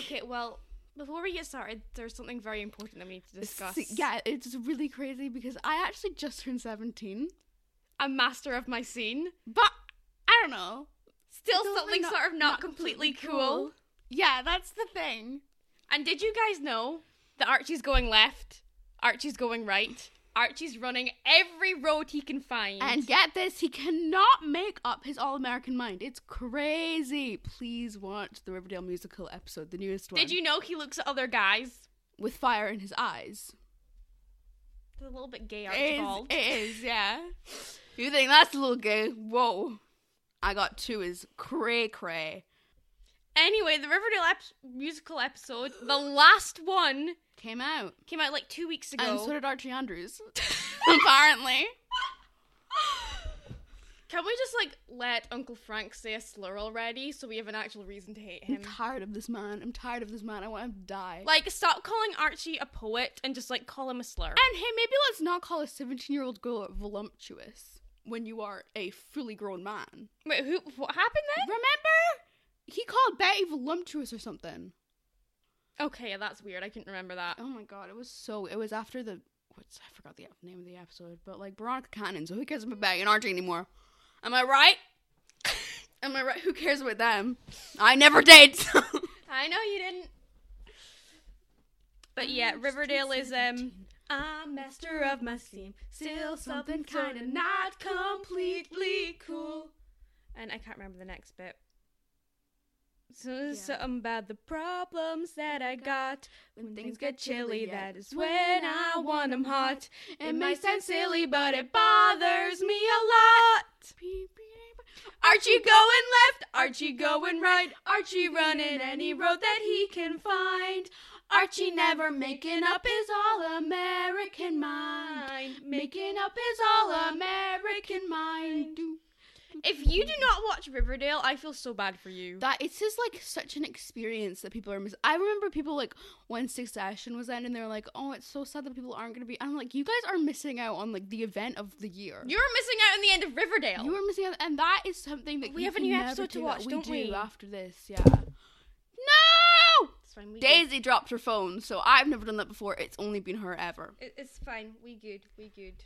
Okay, well, before we get started, there's something very important that we need to discuss. See, yeah, it's really crazy because I actually just turned 17. I'm master of my scene. But I don't know. Still Still something not- sort of not, completely, cool. Yeah, that's the thing. And did you guys know that Archie's going left? Archie's going right. Archie's running every road he can find. And get this, he cannot make up his all American mind. It's crazy. Please watch the Riverdale musical episode, the newest one. did you know he looks at other guys? With fire in his eyes. It's a little bit gay, It is, Archibald. it is, yeah. You think that's a little gay? Whoa. I got two is cray cray. Anyway, the Riverdale ep- musical episode, the last one, Came out. came out like two weeks ago. And so did Archie Andrews. Apparently. Can we just like let Uncle Frank say a slur already so we have an actual reason to hate him? I'm tired of this man. I'm tired of this man. I want him to die. Like, stop calling Archie a poet and just like call him a slur. and hey, maybe let's not call a 17 year old girl voluptuous when you are a fully grown man. Wait, who? What happened then? Remember? He called Betty voluptuous or something. Okay, that's weird. I couldn't remember that. Oh my god, it was so. It was after the. What's I forgot the name of the episode, but like Veronica Cannon. So who cares about Betty and Archie anymore? Am I right? Am I right? Who cares about them? I never did. I know you didn't. But yeah, Riverdale is um. I'm master of my scene, still something kinda not completely cool. And I can't remember the next bit. Yeah. something about the problems that I got. When things get chilly, that is when I want 'em hot. It may sound silly, but it bothers me a lot. Archie going left, Archie going right, Archie running any road that he can find. Archie never making up his all American mind. Making up his all American mind. If you do not watch Riverdale, I feel so bad for you. That it's just like such an experience that people are missing. I remember people like when Succession was ending, they were like, "Oh, it's so sad that people aren't going to be." I'm like, "You guys are missing out on like the event of the year. You're missing out on the end of Riverdale. You are missing out, and that is something that We you have a new episode to watch, we don't do we? after this, yeah. No, It's fine. We Daisy dropped her phone, so I've never done that before. It's only been her ever. It's fine. We good. We good.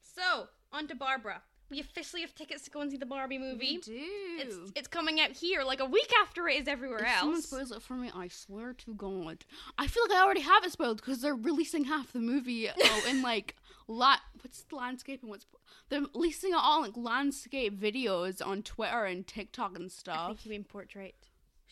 So on to Barbara. We officially have tickets to go and see the Barbie movie. We do. It's it's coming out here like a week after it is everywhere If someone spoils it for me, I swear to God. I feel like I already have it spoiled because they're releasing half the movie oh, in like la- what's the landscape and what's they're releasing it all like landscape videos on Twitter and TikTok and stuff. I think you mean portrait.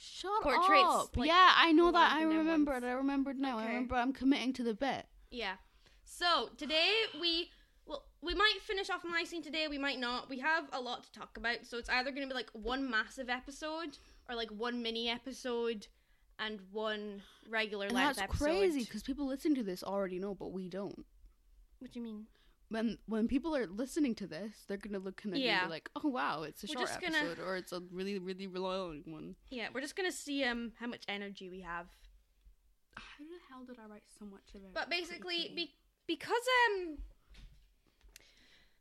Shut portraits, up! like, yeah, I know that. I remembered. I remembered now. I remember. I'm committing to the bit. Yeah. So today we well we might finish off my scene today. We might not. We have a lot to talk about. So it's either going to be like one massive episode or like one mini episode and one regular And length that's episode. crazy because people listening to this already know, but we don't. What do you mean? When when people are listening to this, they're gonna look of Yeah. be like, "Oh wow, it's a We're short gonna- episode, or it's a really really long one." Yeah, we're just gonna see um how much energy we have. How the hell did I write so much about? It? But basically, be- because um.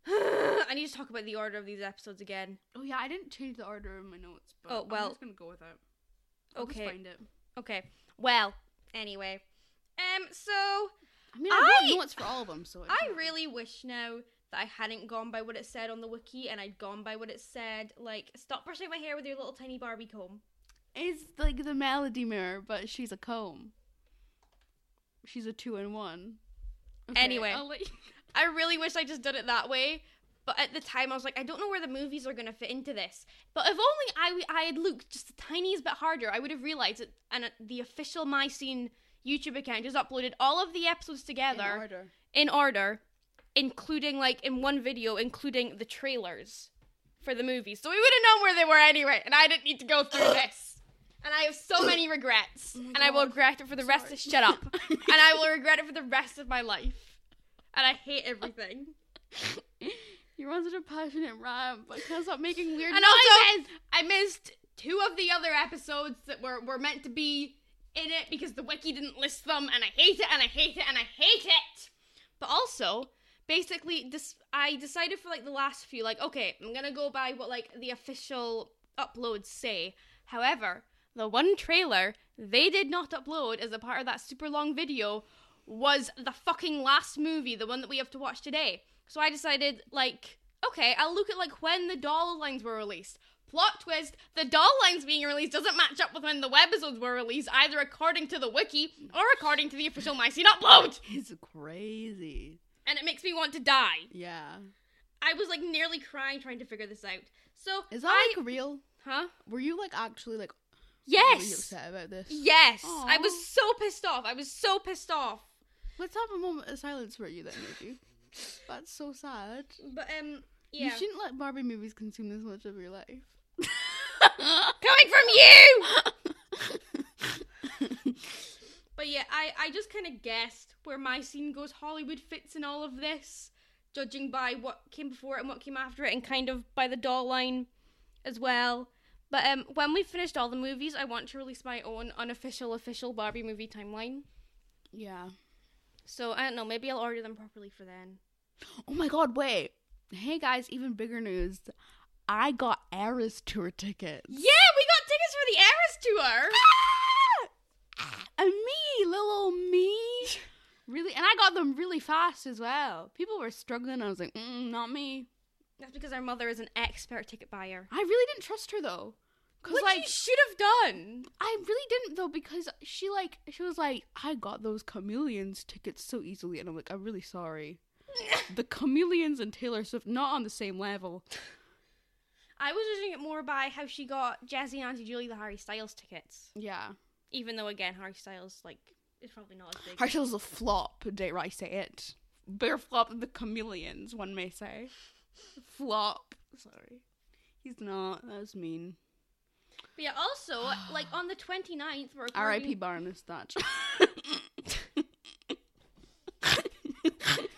I need to talk about the order of these episodes again. oh yeah, I didn't change the order of my notes. But Oh, well- I'm just gonna go with it. I'll Okay. find it. Okay. Well, anyway. Um, so I mean, I, I- notes for all of them, so I really wish now that I hadn't gone by what it said on the wiki and I'd gone by what it said. Like, stop brushing my hair with your little tiny Barbie comb. It's like the melody mirror, but she's a comb. She's a two in one. Okay, Anyway. I'll let you- I really wish I just did it that way. But at the time, I was like, I don't know where the movies are going to fit into this. But if only I, I had looked just the tiniest bit harder, I would have realized it. And uh, the official My Scene YouTube account just uploaded all of the episodes in together order. in order, including like in one video, including the trailers for the movies. So we would have known where they were anyway, and I didn't need to go through this. And I have so many regrets, Oh and I will regret it for the rest of shut up, and I will regret it for the rest of my life. And I hate everything. On such a passionate rant, but can't stop making weird And noises. also, I missed two of the other episodes that were were meant to be in it because the wiki didn't list them, and I hate it, and I hate it, and I hate it. But also, basically, this I decided for like the last few, like, okay, I'm gonna go by what like the official uploads say. However, the one trailer they did not upload as a part of that super long video was the fucking last movie, the one that we have to watch today. So I decided, like, okay, I'll look at like when the doll lines were released. Plot twist: the doll lines being released doesn't match up with when the webisodes were released, either according to the wiki or according to the official MyScene upload. It's crazy. And it makes me want to die. Yeah. I was like nearly crying trying to figure this out. So Is that I, like real? huh? Were you like actually like Yes. really upset about this? Yes, I was so pissed off. I was so pissed off. Let's have a moment of silence for you then, maybe. That's so sad. But um, yeah. You shouldn't let Barbie movies consume this much of your life. coming from you. but yeah, I I just kind of guessed where my scene goes. Hollywood fits in all of this, judging by what came before it and what came after it, and kind of by the doll line as well. But um, when we finished all the movies, I want to release my own unofficial official Barbie movie timeline. yeah. So I don't know. Maybe I'll order them properly for then. Oh my god, wait. Hey guys, even bigger news. I got Eras tour tickets. Yeah, we got tickets for the Eras tour. Ah! And me, little old me. Really? And I got them really fast as well. People were struggling. I was like, mm, not me. That's because our mother is an expert ticket buyer. I really didn't trust her though. Cause What like should have done. I really didn't though because she like she was like I got those chameleons tickets so easily and I'm like I'm really sorry. The chameleons and Taylor Swift not on the same level. I was judging it more by how she got Jazzy and Auntie Julie the Harry Styles tickets. Yeah. Even though again Harry Styles like is probably not as big. Herschel's a flop, dare I say it. Bigger flop than the chameleons, one may say. Flop. Sorry. He's not. That was mean. But yeah, also like on the 29th we're R.I.P. recording- Barnus Thatch.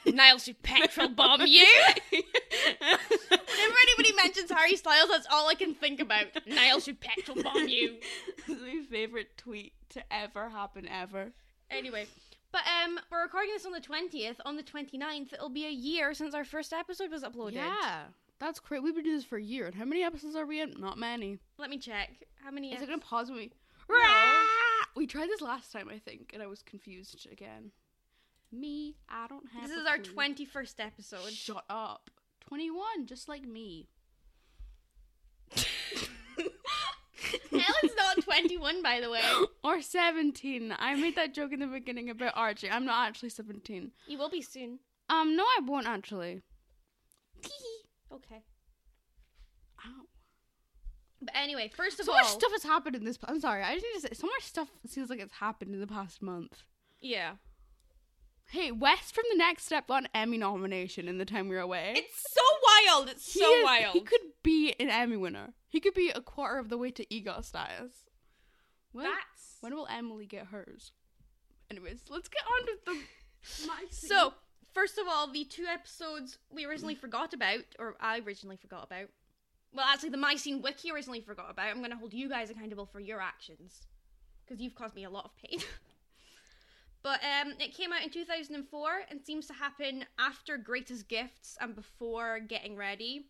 Niles, should petrol bomb you. Whenever anybody mentions Harry Styles, that's all I can think about. Niles, should petrol bomb you. this is my favorite tweet to ever happen ever. Anyway, but um, we're recording this on the 20th. On the 29th, it'll be a year since our first episode was uploaded. Yeah. That's great. We've been doing this for a year. And how many episodes are we in? Not many. Let me check. How many? Is it gonna pause when we? No. We tried this last time, I think, and I was confused again. Me, I don't have. This is our clue. 21st episode. Shut up. Twenty-one, just like me. Ellen's not 21, by the way. or seventeen. I made that joke in the beginning about Archie. I'm not actually seventeen. You will be soon. Um, no, I won't actually. Okay. Ow. But anyway, first of So all, so much stuff has happened in this. I'm sorry. I just need to say so much stuff seems like it's happened in the past month. yeah, Hey, West from the Next Step got an Emmy nomination in the time we were away. it's so wild. It's He so is- wild. He could be an Emmy winner. He could be a quarter of the way to EGOT status. When, That's when will Emily get hers? Anyways, let's get on to the. My so. First of all, the two episodes we originally forgot about, or I originally forgot about. Well, actually, the My Scene Wiki originally forgot about. I'm going to hold you guys accountable for your actions because you've caused me a lot of pain. but um, it came out in 2004 and seems to happen after Greatest Gifts and before Getting Ready.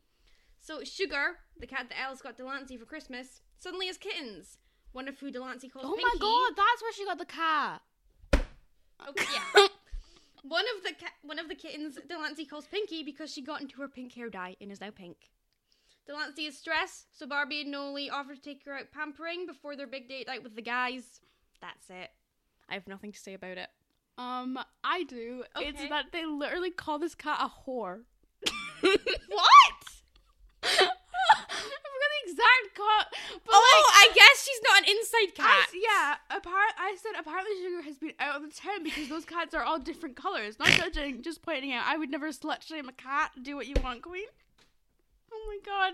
So Sugar, the cat that Ellis got Delancey for Christmas, suddenly has kittens. One of who Delancey calls oh Pinky. my god, that's where she got the cat. Okay, yeah. one of the ca- one of the kittens Delancey calls Pinky because she got into her pink hair dye and is now pink. Delancey is stressed, so Barbie and Nolee offer to take her out pampering before their big date night with the guys. That's it. I have nothing to say about it. Um, I do. It's that they literally call this cat a whore. what? I forgot the exact cat. But Oh, like, I guess she's not an inside I, cat. yeah, apart I said apparently Sugar has been out of the town because those cats are all different colors. Not judging, just pointing out. I would never slut shame a cat. Do what you want, Queen. Oh my god,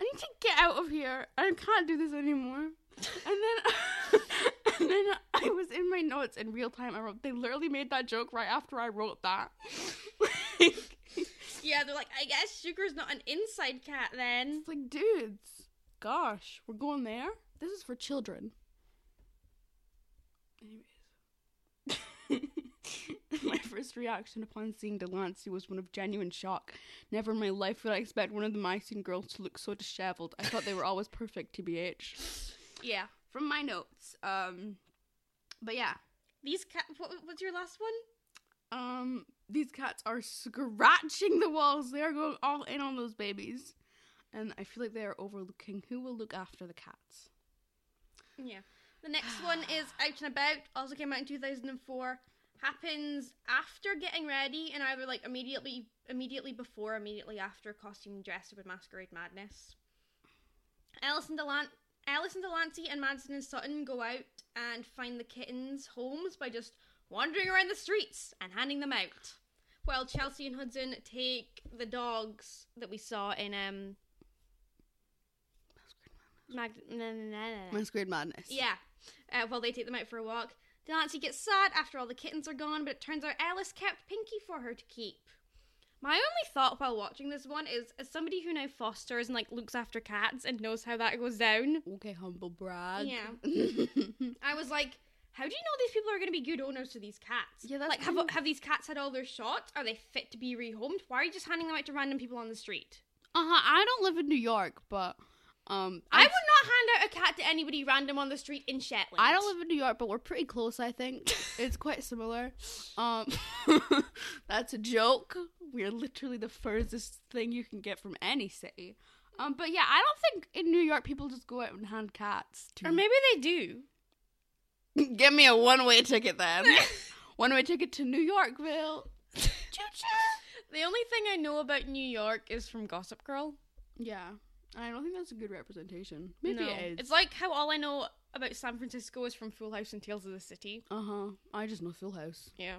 I need to get out of here. I can't do this anymore. And then, and then I was in my notes in real time. I wrote they literally made that joke right after I wrote that. Yeah, they're like, I guess Sugar's not an inside cat then. It's like, dudes, gosh, we're going there. This is for children. Anyways, my first reaction upon seeing Delancey was one of genuine shock. Never in my life would I expect one of the My Scene girls to look so disheveled. I thought they were always perfect, tbh. Yeah, from my notes. Um, but yeah, These cat. What, what's your last one? um, these cats are scratching the walls. They are going all in on those babies, and I feel like they are overlooking who will look after the cats. Yeah. The next one is Out and About. Also came out in 2004. Happens after getting ready, and either like immediately, immediately before, immediately after a costume dress with Masquerade Madness. Alison Delan- Alison Delancey and Madison and Sutton go out and find the kittens' homes by just wandering around the streets and handing them out. While Chelsea and Hudson take the dogs that we saw in um. Mag- na- na- na- na- na. Masquerade Madness. Yeah. Uh, while they take them out for a walk. Delancey gets sad after all the kittens are gone, but it turns out Ellis kept Pinky for her to keep. My only thought while watching this one is, as somebody who now fosters and like looks after cats and knows how that goes down, Okay, humble brag. Yeah. I was like, how do you know these people are going to be good owners to these cats? Yeah, that's like have have these cats had all their shots? Are they fit to be rehomed? Why are you just handing them out to random people on the street? Uh huh. I don't live in New York, but um, I would not hand out a cat to anybody random on the street in Shetland. I don't live in New York, but we're pretty close. I think it's quite similar. Um, that's a joke. We're literally the furthest thing you can get from any city. Um, but yeah, I don't think in New York people just go out and hand cats. To Or maybe they do. Give me a one-way ticket then. one-way ticket to New Yorkville. The only thing I know about New York is from Gossip Girl. Yeah, I don't think that's a good representation. Maybe No. it is. It's like how all I know about San Francisco is from Full House and Tales of the City. uh huh. I just know Full House. Yeah.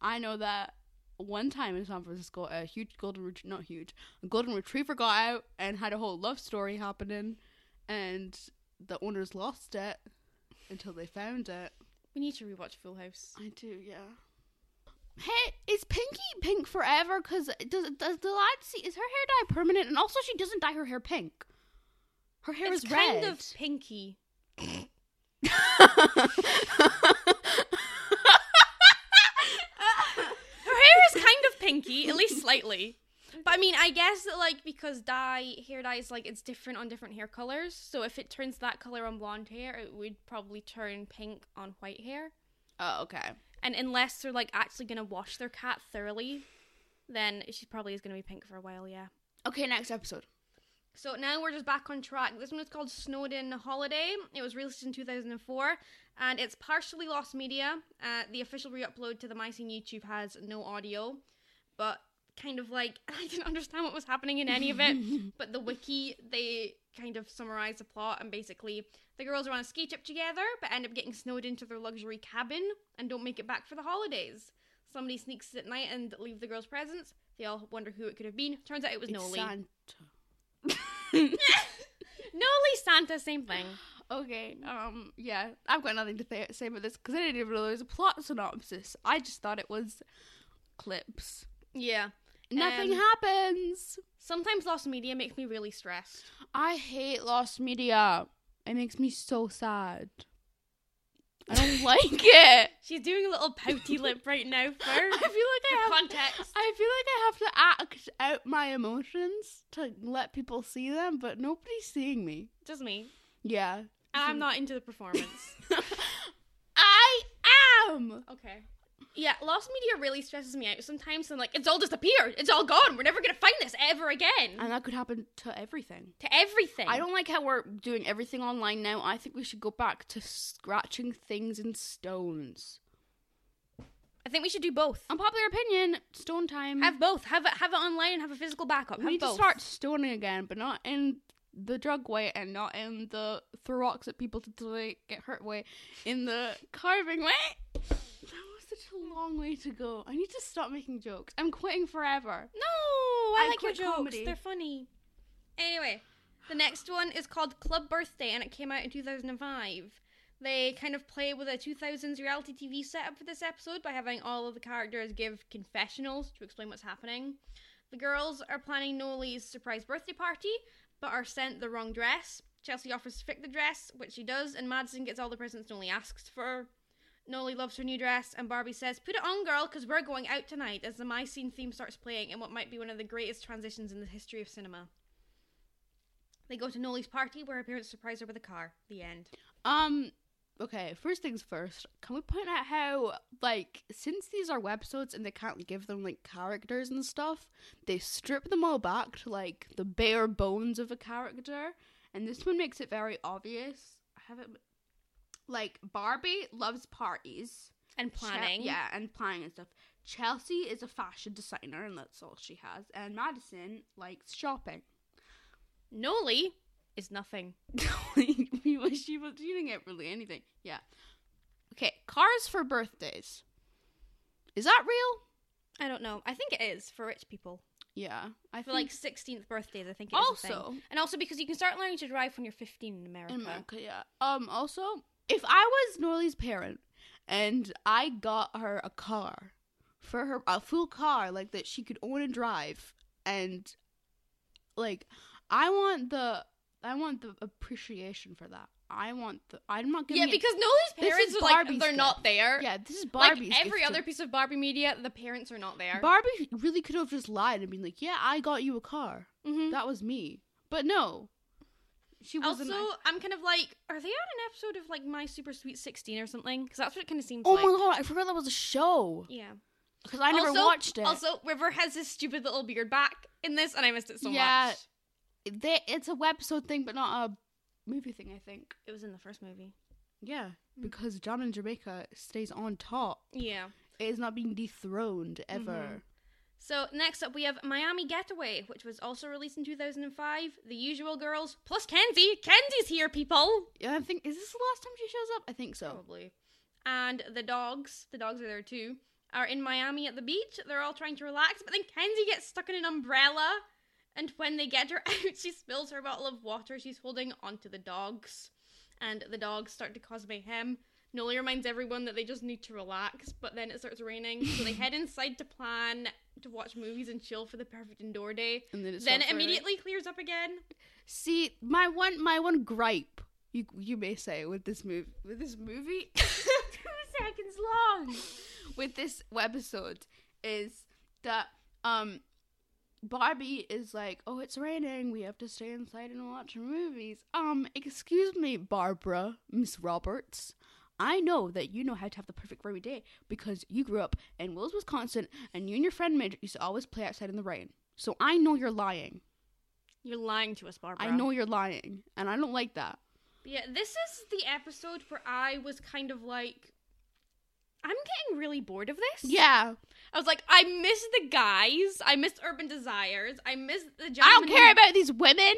I know that one time in San Francisco, a huge golden ret- not huge, a golden retriever got out and had a whole love story happening, and the owners lost it until they found it. We need to rewatch Full House. I do, yeah. Hey, is Pinky pink forever? Cause does does the lad see is her hair dye permanent? And also, she doesn't dye her hair pink. Her hair it's is kind red. of pinky. Her hair is kind of pinky, at least slightly. But I mean, I guess that like because dye hair dye is like it's different on different hair colors. So if it turns that color on blonde hair, it would probably turn pink on white hair. oh, okay. And unless they're like actually gonna wash their cat thoroughly, then she probably is gonna be pink for a while. Yeah. Okay, next episode. So now we're just back on track. This one is called Snowed In Holiday. It was released in 2004 and it's partially lost media. Uh, the official re upload to the MyScene YouTube has no audio, but kind of like I didn't understand what was happening in any of it. but the wiki, they kind of summarize the plot and basically the girls are on a ski trip together but end up getting snowed into their luxury cabin and don't make it back for the holidays. Somebody sneaks at night and leave the girls presents. They all wonder who it could have been. Turns out it was It's Nolee. Santa. Nolee Santa, same thing. Okay, um, yeah, I've got nothing to th- say about this because I didn't even know there was a plot synopsis. I just thought it was clips. Yeah. Nothing Um, happens. Sometimes lost media makes me really stressed. I hate lost media. It makes me so sad. I don't like it. She's doing a little pouty lip right now for, I feel like I have. context. I feel like I have to act out my emotions to let people see them, but nobody's seeing me. Just me. Yeah. And I'm not into the performance. I am. okay. Yeah, lost media really stresses me out sometimes. I'm like, it's all disappeared. It's all gone. We're never going to find this ever again. And that could happen to everything. to everything. I don't like how we're doing everything online now. I think we should go back to scratching things in stones. I think we should do both. Unpopular opinion, stone time. Have both. Have it. Have it online and have a physical backup. we Have need both. to start stoning again, but not in the drug way and not in the throw rocks at people to get hurt way. In the carving way. Such a long way to go. I need to stop making jokes. I'm quitting forever. No, I, I like your jokes. comedy. They're funny. Anyway, the next one is called Club Birthday and it came out in 2005. They kind of play with a 2000s reality TV setup for this episode by having all of the characters give confessionals to explain what's happening. The girls are planning Nolee's surprise birthday party, but are sent the wrong dress. Chelsea offers to fix the dress, which she does, and Madison gets all the presents Nolee asks for. Nolee loves her new dress, and Barbie says, Put it on, girl, because we're going out tonight, as the My Scene theme starts playing in what might be one of the greatest transitions in the history of cinema. They go to Nolee's party where her parents surprise her with a car. The end. Um. Okay. First things first. Can we point out how, like, since these are webisodes and they can't give them like characters and stuff, they strip them all back to like the bare bones of a character, and this one makes it very obvious. I haven't. Like Barbie loves parties. And planning. yeah, and planning and stuff. Chelsea is a fashion designer, and that's all she has. And Madison likes shopping. Nolee is nothing. she was she didn't get really anything. Yeah. Okay, cars for birthdays. Is that real? I don't know. I think it is for rich people. Yeah, I For feel like 16th birthdays, I think it is a thing. also And also because you can start learning to drive when you're 15 in America. in America. Yeah. Um. Also, if I was Nolee's parent and I got her a car for her a full car like that she could own and drive, and like I want the I want the appreciation for that. I want the. I'm not giving. Yeah, it- because This parents are like they're gift. not there. yeah, this is like every other piece of Barbie media, the parents are not there. Barbie really could have just lied and been like, "Yeah, I got you a car. Mhm. That was me." But no, she Also, wasn't. I'm kind of like, are they on an episode of like My Super Sweet 16 or something? Because that's what it kind of seems like. oh like. my god, I forgot that was a show Yeah. because I never also, watched it. Also, River has his stupid little beard back in this, and I missed it so Yeah. much. they, it's a webisode thing, but not a movie thing. I think. It was in the first movie. Yeah, Mm. because Jammin' in Jamaica stays on top. Yeah. It is not being dethroned ever. Mhm. So next up we have Miami Getaway, which was also released in 2005. The Usual Girls plus Kenzie. Kenzie's here, people. Yeah, I think is this the last time she shows up? I think so. Probably. And the dogs, the dogs are there too, are in Miami at the beach. They're all trying to relax, but then Kenzie gets stuck in an umbrella. And when they get her out, she spills her bottle of water she's holding onto the dogs. And the dogs start to cause mayhem. Nolee reminds everyone that they just need to relax, but then it starts raining. So they head inside to plan to watch movies and chill for the perfect indoor day. And then then it immediately clears up again. See, my one my one gripe you you may say with this movie with this movie two seconds long with this webisode is that um Barbie is like, "Oh, it's raining. We have to stay inside and watch movies." Um, excuse me, Barbara, Miss Roberts. I know that you know how to have the perfect rainy day because you grew up in Willows, Wisconsin, and you and your friend Midge used to always play outside in the rain. So I know you're lying. You're lying to us, Barbara. I know you're lying, and I don't like that. Yeah, this is the episode where I was kind of like, I'm getting really bored of this. Yeah, I was like, I miss the guys. I miss Urban Desires. I miss the. I don't care who- about these women.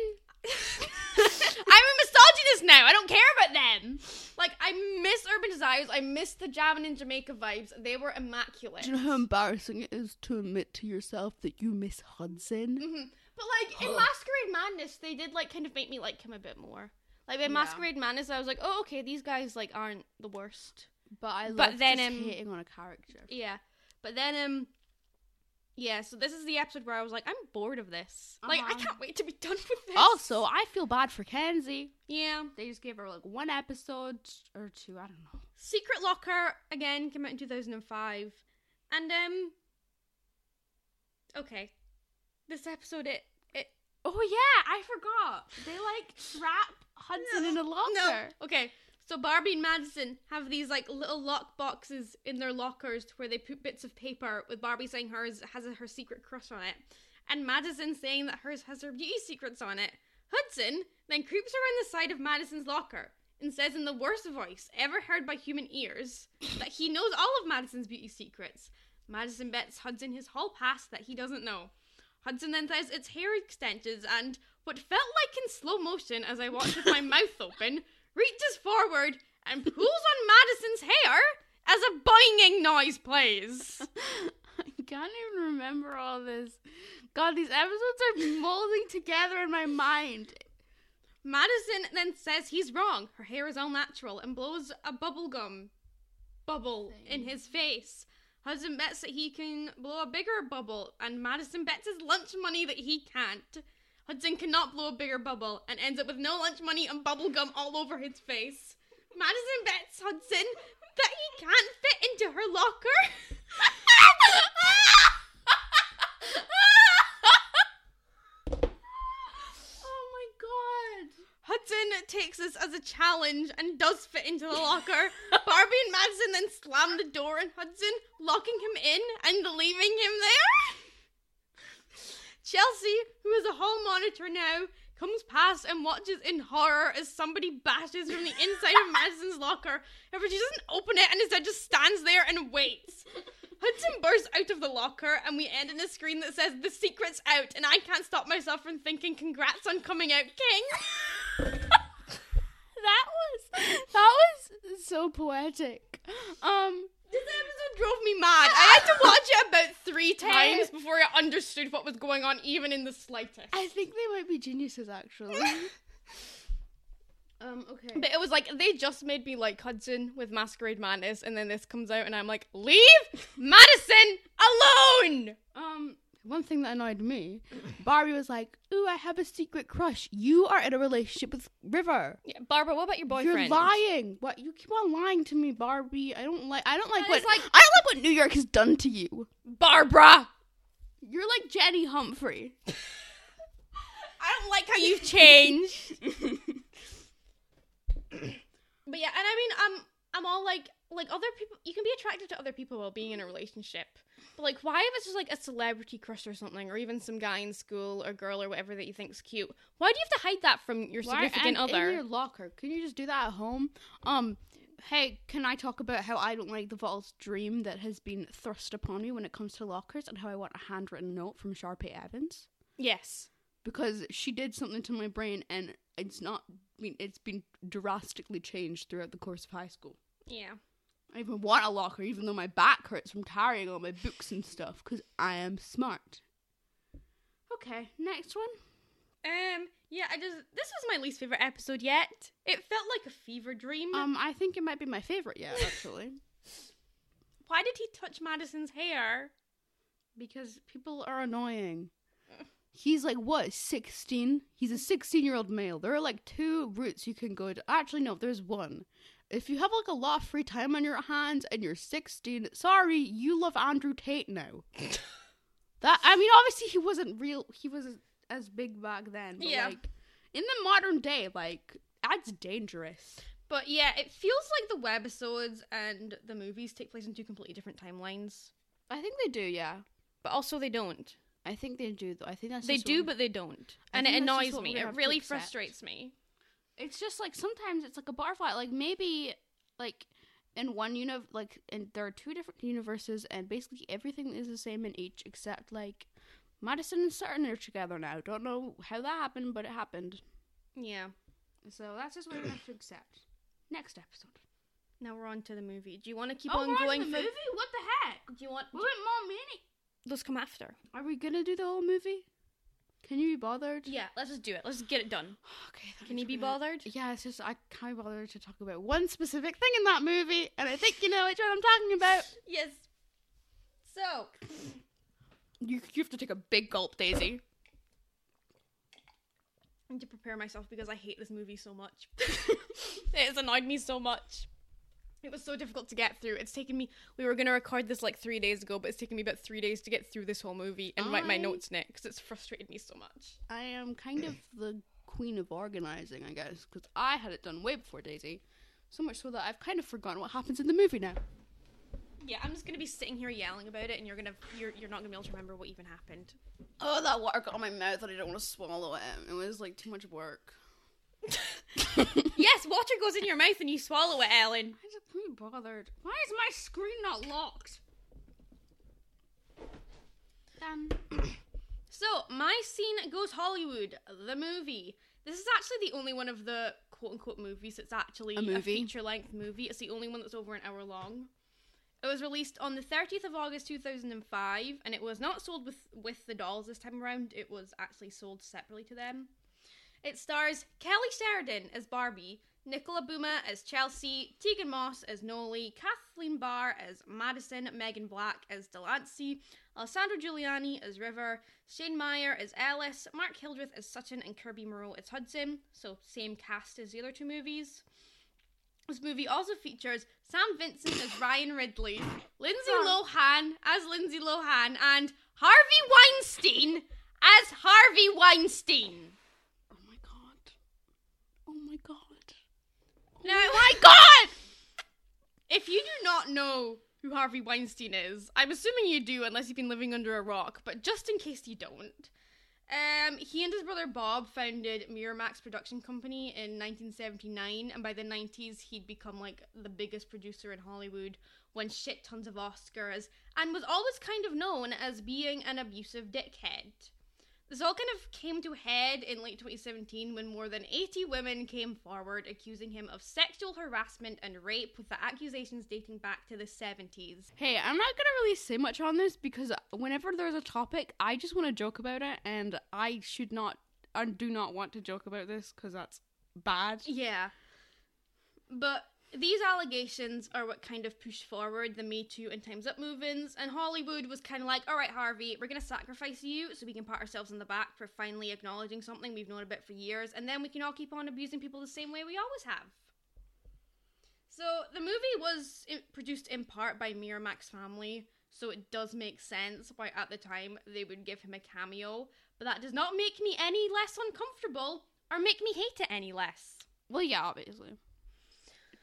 I'm a misogynist now. I don't care about them. Like, I miss Urban Desires. I miss the Jamming in Jamaica vibes. They were immaculate. Do you know how embarrassing it is to admit to yourself that you miss Hudson? Mhm. But like in Masquerade Madness, they did like kind of make me like him a bit more. Like in Yeah. Masquerade Madness, I was like, oh okay, these guys like aren't the worst. But I love But then, just um, hating on a character. Yeah, but then um, yeah. So this is the episode where I was like, I'm bored of this. Like I Uh-huh. can't wait to be done with this. Also, I feel bad for Kenzie. yeah. They just gave her like one episode or two. I don't know. Secret Locker again came out in 2005, and um, okay, this episode it it Oh yeah, I forgot. They like trap Hudson in a locker. No. Okay. So Barbie and Madison have these like little lock boxes in their lockers where they put bits of paper with Barbie saying hers has her secret crush on it, and Madison saying that hers has her beauty secrets on it. Hudson then creeps around the side of Madison's locker and says in the worst voice ever heard by human ears that he knows all of Madison's beauty secrets. Madison bets Hudson his hall pass that he doesn't know. Hudson then says it's hair extensions and what felt like in slow motion as I watched with my mouth open, reaches forward and pulls on Madison's hair as a boinging noise plays. I can't even remember all this. God, these episodes are molding together in my mind. Madison then says he's wrong. Her hair is all natural and blows a bubblegum bubble in his face. Hudson bets that he can blow a bigger bubble, and Madison bets his lunch money that he can't. Hudson cannot blow a bigger bubble and ends up with no lunch money and bubblegum all over his face. Madison bets Hudson that he can't fit into her locker. Oh my god. Hudson takes this as a challenge and does fit into the locker. Barbie and Madison then slam the door on Hudson, locking him in and leaving him there. Chelsea, who is a hall monitor now, comes past and watches in horror as somebody bashes from the inside of Madison's locker. However, she doesn't open it and instead just stands there and waits. Hudson bursts out of the locker, and we end in a screen that says "The secret's out," and I can't stop myself from thinking, "Congrats on coming out, King." That was that was so poetic. Um, This episode drove me mad. I had to watch it about three times before I understood what was going on, even in the slightest. I think they might be geniuses actually. um, okay. But it was like they just made me like Hudson with Masquerade Madness, and then this comes out, and I'm like, leave Madison alone. Um, one thing that annoyed me, Barbie was like, "Ooh, I have a secret crush. You are in a relationship with River. Yeah, Barbara, what about your boyfriend? You're lying. What? You keep on lying to me, Barbie. I don't like. I don't like what. like- I don't like what New York has done to you. Barbara. You're like Jenny Humphrey. I don't like how you've changed. but yeah, and I mean, I'm I'm all like like other people. You can be attracted to other people while being in a relationship. But like, why if it's just like a celebrity crush or something, or even some guy in school or girl or whatever that you think's cute? Why do you have to hide that from your Why- significant other? in your locker. Can you just do that at home? Um, hey, can I talk about how I don't like the false dream that has been thrust upon me when it comes to lockers, and how I want a handwritten note from Sharpay Evans yes. because she did something to my brain, and it's not. I mean, it's been drastically changed throughout the course of high school. Yeah. I even want a locker, even though my back hurts from carrying all my books and stuff, because I am smart. Okay, next one. Um. Yeah. I just this was my least favorite episode yet. It felt like a fever dream. Um, I think it might be my favorite yet, actually. Why did he touch Madison's hair? because people are annoying. He's like what, 16? He's a 16 year old male. There are like two routes you can go to. Actually, no, there's one. If you have like a lot of free time on your hands and you're 16, sorry, you love Andrew Tate now. that I mean, obviously he wasn't real. He was as big back then. But Yeah. like in the modern day, like that's dangerous. But yeah, it feels like the webisodes and the movies take place in two completely different timelines. I think they do, yeah. But also they don't. I think they do. Though I think that's They do, but they don't. I And it think that's just annoys me. It really frustrates me. It's just like sometimes it's like a butterfly. Like maybe like in one uni like and there are two different universes and basically everything is the same in each except like Madison and Sutton are together now. Don't know how that happened, but it happened. Yeah. So that's just what we have to accept. Next episode. Now we're on to the movie. Do you want to keep oh, on we're going the for movie? What the heck? Do you want We went more mini. those come after? Are we gonna do the whole movie? Can you be bothered? Yeah, let's just do it. Let's get it done. Okay. Can you be bothered? Yeah, it's just I can't be bothered to talk about one specific thing in that movie, and I think you know which one I'm talking about. Yes. So, You you have to take a big gulp, Daisy. I need to prepare myself because I hate this movie so much. it has annoyed me so much. It was so difficult to get through. It's taken me. We were gonna record this like three days ago, but it's taken me about three days to get through this whole movie and write my notes in it because it's frustrated me so much. I am kind of the queen of organizing, I guess, because I had it done way before Daisy. So much so that I've kind of forgotten what happens in the movie now. Yeah, I'm just gonna be sitting here yelling about it, and you're gonna you're you're not gonna be able to remember what even happened. Oh, that water got on my mouth and I don't want to swallow it. It was like too much work. yes, water goes in your mouth and you swallow it, Ellen. I just can't be bothered. Why is my screen not locked? Done. So, My Scene Goes Hollywood, the movie. This is actually the only one of the quote unquote movies that's actually A movie? feature length movie. It's the only one that's over an hour long. It was released on the 30th of August 2005, and it was not sold with, with the dolls this time around. It was actually sold separately to them. It stars Kelly Sheridan as Barbie, Nicola Bouma as Chelsea, Tegan Moss as Nolee, Kathleen Barr as Madison, Megan Black as Delancey, Alessandro Juliani as River, Shane Meier as Ellis, Mark Hildreth as Sutton, and Kirby Morrow as Hudson. So same cast as the other two movies. This movie also features Sam Vincent as Ryan Ridley, Lindsay Lohan as Lindsay Lohan, and Harvey Weinstein as Harvey Weinstein. Oh my god. Oh my god. Now, My God! if you do not know who Harvey Weinstein is, I'm assuming you do, unless you've been living under a rock. But just in case you don't, um, he and his brother Bob founded Miramax Production Company in 1979, and by the 90s, he'd become like the biggest producer in Hollywood, won shit tons of Oscars, and was always kind of known as being an abusive dickhead. This all kind of came to a head in late 2017 when more than 80 women came forward accusing him of sexual harassment and rape, with the accusations dating back to the 70s. Hey, I'm not gonna really say much on this because whenever there's a topic, I just want to joke about it, and I should not, I do not want to joke about this because that's bad. Yeah. But these allegations are what kind of pushed forward the Me Too and Time's Up movements, and Hollywood was kind of like, all right, Harvey, we're going to sacrifice you so we can pat ourselves on the back for finally acknowledging something we've known about for years, and then we can all keep on abusing people the same way we always have. So the movie was produced in part by Miramax family, so it does make sense why at the time they would give him a cameo, but that does not make me any less uncomfortable or make me hate it any less. Well, yeah, obviously.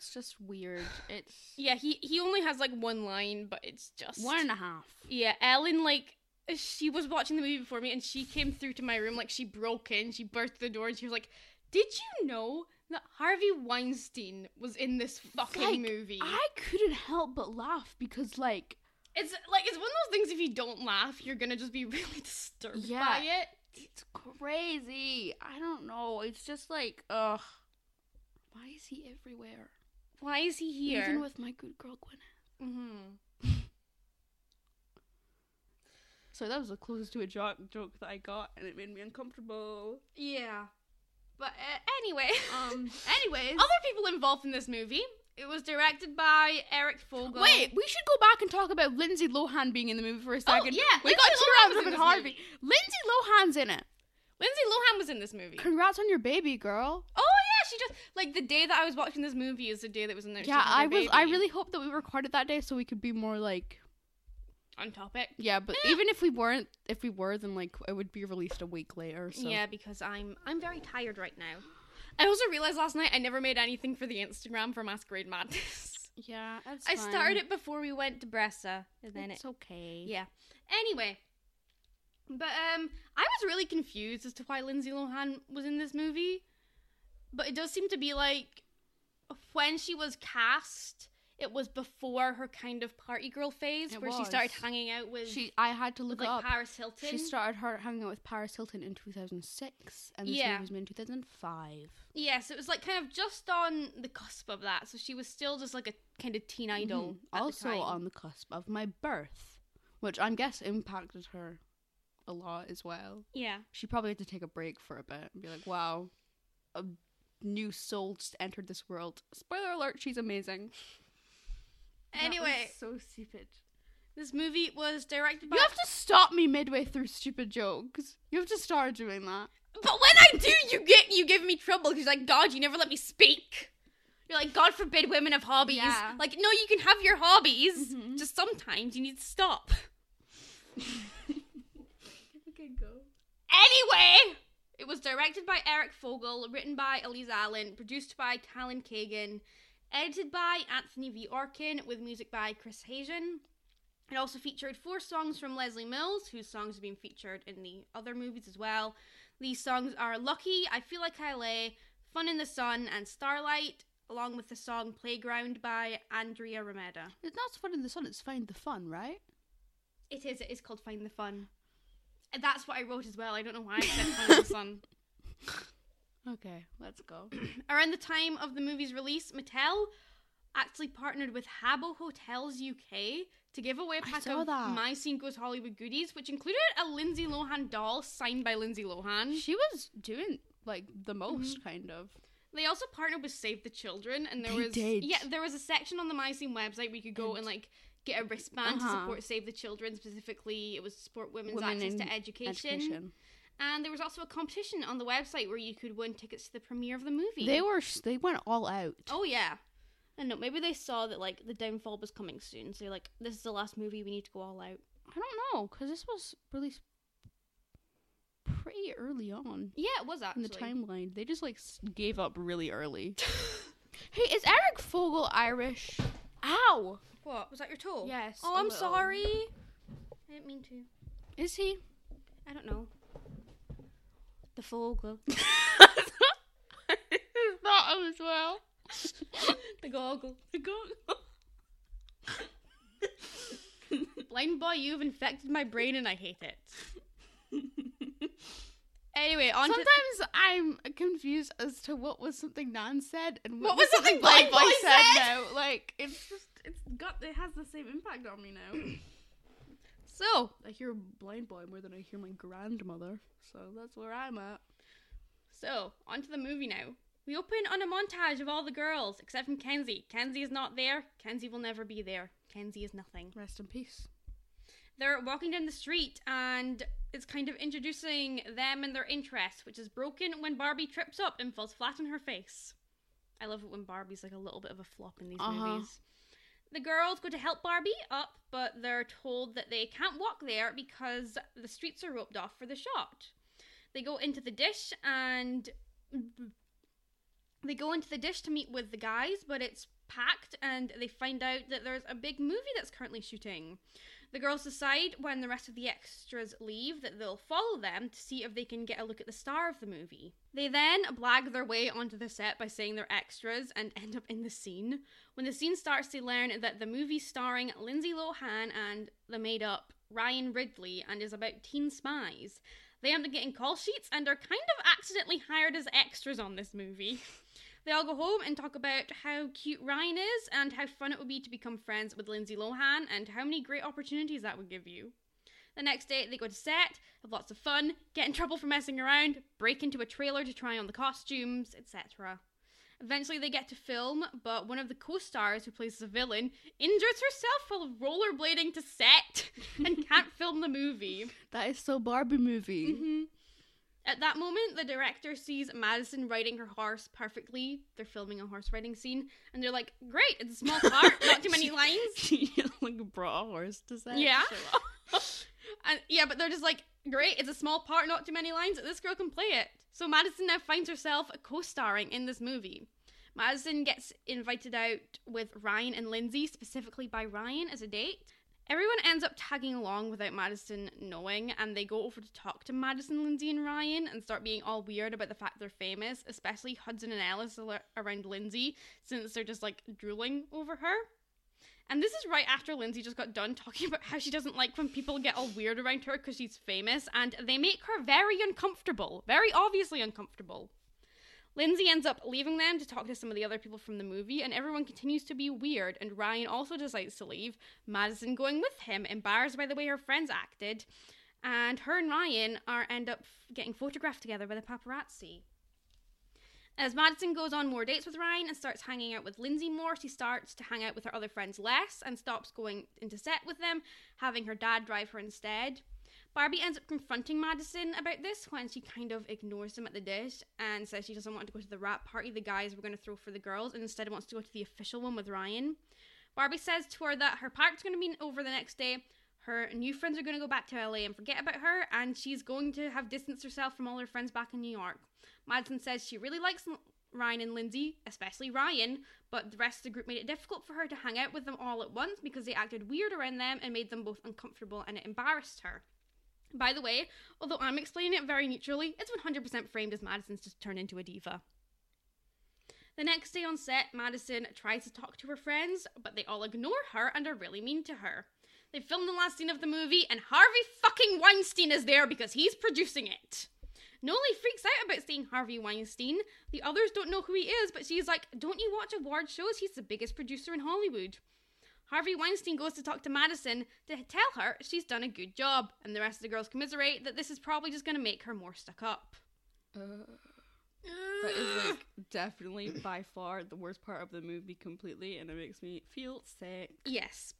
It's just weird. It's Yeah, he he only has like one line, but it's just one and a half. Yeah, Ellen like she was watching the movie before me, and she came through to my room like she broke in, she burst the door, and she was like, "Did you know that Harvey Weinstein was in this fucking Like, movie?" I couldn't help but laugh because, like, It's like it's one of those things. If you don't laugh, you're gonna just be really disturbed Yeah. by it. it's crazy. I don't know. It's just like, ugh. Why is he everywhere? Why is he here? Even with my good girl Gwyneth. hmm So that was the closest to a joke joke that I got, and it made me uncomfortable. Yeah, but uh, anyway, Um. Anyways. other people involved in this movie. It was directed by Eric Fogel. Wait, we should go back and talk about Lindsay Lohan being in the movie for a second. Oh, yeah, we Lindsay got two rounds of it, Harvey. movie. Lindsay Lohan's in it. Lindsay Lohan was in this movie. Congrats on your baby, girl. Oh just like the day that I was watching this movie is the day that was in there. Yeah, I was. I really hope that we recorded that day so we could be more like. on topic. Yeah, but even if we weren't, if we were, then like it would be released a week later. So. Yeah, because I'm I'm very tired right now. I also realized last night I never made anything for the Instagram for Masquerade Madness. Yeah, that's I fine. started it before we went to Bressa, and then It's it. okay. Yeah. Anyway, but um, I was really confused as to why Lindsay Lohan was in this movie. But it does seem to be like when she was cast, it was before her kind of party girl phase, It where she started hanging out with, She. I had to with look like up. Paris Hilton. She started her hanging out with Paris Hilton in 2006, and this Yeah. movie was made in 2005. Yeah, so it was like kind of just on the cusp of that. So she was still just like a kind of teen idol. Mhm. at the Also time. on the cusp of my birth, which I'm guess impacted her a lot as well. yeah. She probably had to take a break for a bit and be like, "Wow, a new soul just entered this world." Spoiler alert: she's amazing. Anyway, so stupid. this movie was directed by. You have to stop me midway through stupid jokes. You have to start doing that. But when I do, you get you give me trouble because like God, you never let me speak. You're like God forbid women have hobbies. Yeah. Like no, you can have your hobbies. Mhm. Just sometimes you need to stop. okay, go. Anyway, it was directed by Eric Fogel, written by Elise Allen, produced by Callan Kagan, edited by Anthony V. Orkin, with music by Chris Hazen. It also featured four songs from Leslie Mills, whose songs have been featured in the other movies as well. These songs are Lucky, I Feel Like I Lay, Fun in the Sun, and Starlight, along with the song Playground by Andrea Romeda. It's not fun in the sun. It's find the fun, right? It is, it is called Find the Fun. That's what I wrote as well. I don't know why I said the Sun. Okay, let's go. Around the time of the movie's release, Mattel actually partnered with Habbo Hotels UK to give away a pack of that. My Scene Goes Hollywood goodies, which included a Lindsay Lohan doll signed by Lindsay Lohan. She was doing like the most, mm-hmm. kind of. They also partnered with Save the Children, and there They was did. yeah, there was a section on the My Scene website where you could go And- and like get a wristband to Uh-huh. support Save the Children. Specifically, it was to support women's Women access to education. Education. And there was also a competition on the website where you could win tickets to the premiere of the movie. They were. They went all out. Oh yeah. I know. Maybe they saw that like the downfall was coming soon, so they're like, "This is the last movie. We need to go all out." I don't know, because this was released pretty early on Yeah, it was actually in the timeline. They just like gave up really early. Hey, is Eric Fogel Irish? Ow! What was that your toe? Yes, Oh, I'm little. sorry. I didn't mean to. Is he? I don't know. The Fogel. Not him as well. the goggle. The go- Blind boy, you've infected my brain and I hate it. Anyway, on to Sometimes I'm confused as to what was something Nan said and what, What was something Blind Blind Boy said? now. Like it's just it's got it has the same impact on me now. so I hear Blind Boy more than I hear my grandmother, so that's where I'm at. So, on to the movie now. We open on a montage of all the girls, except from Kenzie. Kenzie is not there. Kenzie will never be there. Kenzie is nothing. Rest in peace. They're walking down the street, and it's kind of introducing them and their interests, which is broken when Barbie trips up and falls flat on her face. I love it when Barbie's like a little bit of a flop in these Uh-huh. movies. The girls go to help Barbie up, but they're told that they can't walk there because the streets are roped off for the shot. They go into the dish and they go into the dish to meet with the guys, but it's packed and they find out that there's a big movie that's currently shooting. The girls decide when the rest of the extras leave that they'll follow them to see if they can get a look at the star of the movie. They then blag their way onto the set by saying they're extras and end up in the scene. When the scene starts, they learn that the movie starring Lindsay Lohan and the made up Ryan Ridley and is about teen spies. They end up getting call sheets and are kind of accidentally hired as extras on this movie. They all go home and talk about how cute Ryan is and how fun it would be to become friends with Lindsay Lohan and how many great opportunities that would give you. The next day, they go to set, have lots of fun, get in trouble for messing around, break into a trailer to try on the costumes, etc. Eventually, they get to film, but one of the co stars who plays the villain injures herself while rollerblading to set and can't film the movie. That is so Barbie movie. hmm At that moment, the director sees Madison riding her horse perfectly. They're filming a horse riding scene, and they're like, "Great, it's a small part, not too many lines." She like brought a horse to set. Yeah. Oh. And yeah, but they're just like, "Great, it's a small part, not too many lines. This girl can play it." So Madison now finds herself co-starring in this movie. Madison gets invited out with Ryan and Lindsay, specifically by Ryan as a date. Everyone ends up tagging along without Madison knowing, and they go over to talk to Madison, Lindsay, and Ryan and start being all weird about the fact they're famous, especially Hudson and Ellis around Lindsay, since they're just like drooling over her. And this is right after Lindsay just got done talking about how she doesn't like when people get all weird around her because she's famous, and they make her very uncomfortable, very obviously uncomfortable. Lindsay ends up leaving them to talk to some of the other people from the movie, and everyone continues to be weird. And Ryan also decides to leave, Madison going with him, embarrassed by the way her friends acted. And her and Ryan are end up getting photographed together by the paparazzi. As Madison goes on more dates with Ryan and starts hanging out with Lindsay more, she starts to hang out with her other friends less and stops going into set with them, having her dad drive her instead. Barbie ends up confronting Madison about this when she kind of ignores him at the dish and says she doesn't want to go to the wrap party the guys were going to throw for the girls and instead wants to go to the official one with Ryan. Barbie says to her that her party's going to be over the next day, her new friends are going to go back to LA and forget about her, and she's going to have distanced herself from all her friends back in New York. Madison says she really likes Ryan and Lindsay, especially Ryan, but the rest of the group made it difficult for her to hang out with them all at once because they acted weird around them and made them both uncomfortable and it embarrassed her. By the way, although I'm explaining it very neutrally, it's 100% framed as Madison's just turned into a diva. The next day on set, Madison tries to talk to her friends, but they all ignore her and are really mean to her. They filmed the last scene of the movie, and Harvey fucking Weinstein is there because he's producing it. Nolee freaks out about seeing Harvey Weinstein. The others don't know who he is, but she's like, Don't you watch award shows? He's the biggest producer in Hollywood. Harvey Weinstein goes to talk to Madison to tell her she's done a good job, and the rest of the girls commiserate that this is probably just going to make her more stuck up. Uh, that is like definitely by far the worst part of the movie completely, and it makes me feel sick. Yes.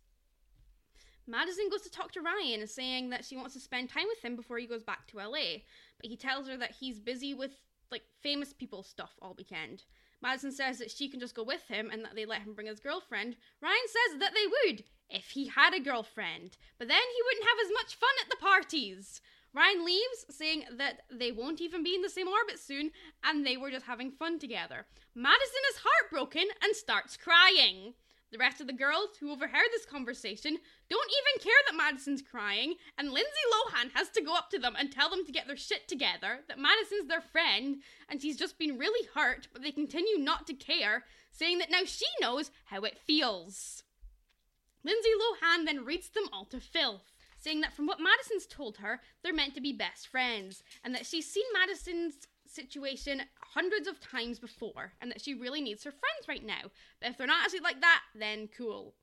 Madison goes to talk to Ryan, saying that she wants to spend time with him before he goes back to LA, but he tells her that he's busy with like famous people stuff all weekend. Madison says that she can just go with him and that they let him bring his girlfriend. Ryan says that they would if he had a girlfriend, but then he wouldn't have as much fun at the parties. Ryan leaves, saying that they won't even be in the same orbit soon, and they were just having fun together. Madison is heartbroken and starts crying. The rest of the girls who overheard this conversation don't even care that Madison's crying, and Lindsay Lohan has to go up to them and tell them to get their shit together, that Madison's their friend, and she's just been really hurt, but they continue not to care, saying that now she knows how it feels. Lindsay Lohan then reads them all to filth, saying that from what Madison's told her, they're meant to be best friends, and that she's seen Madison's situation hundreds of times before, and that she really needs her friends right now. But if they're not actually like that, then cool.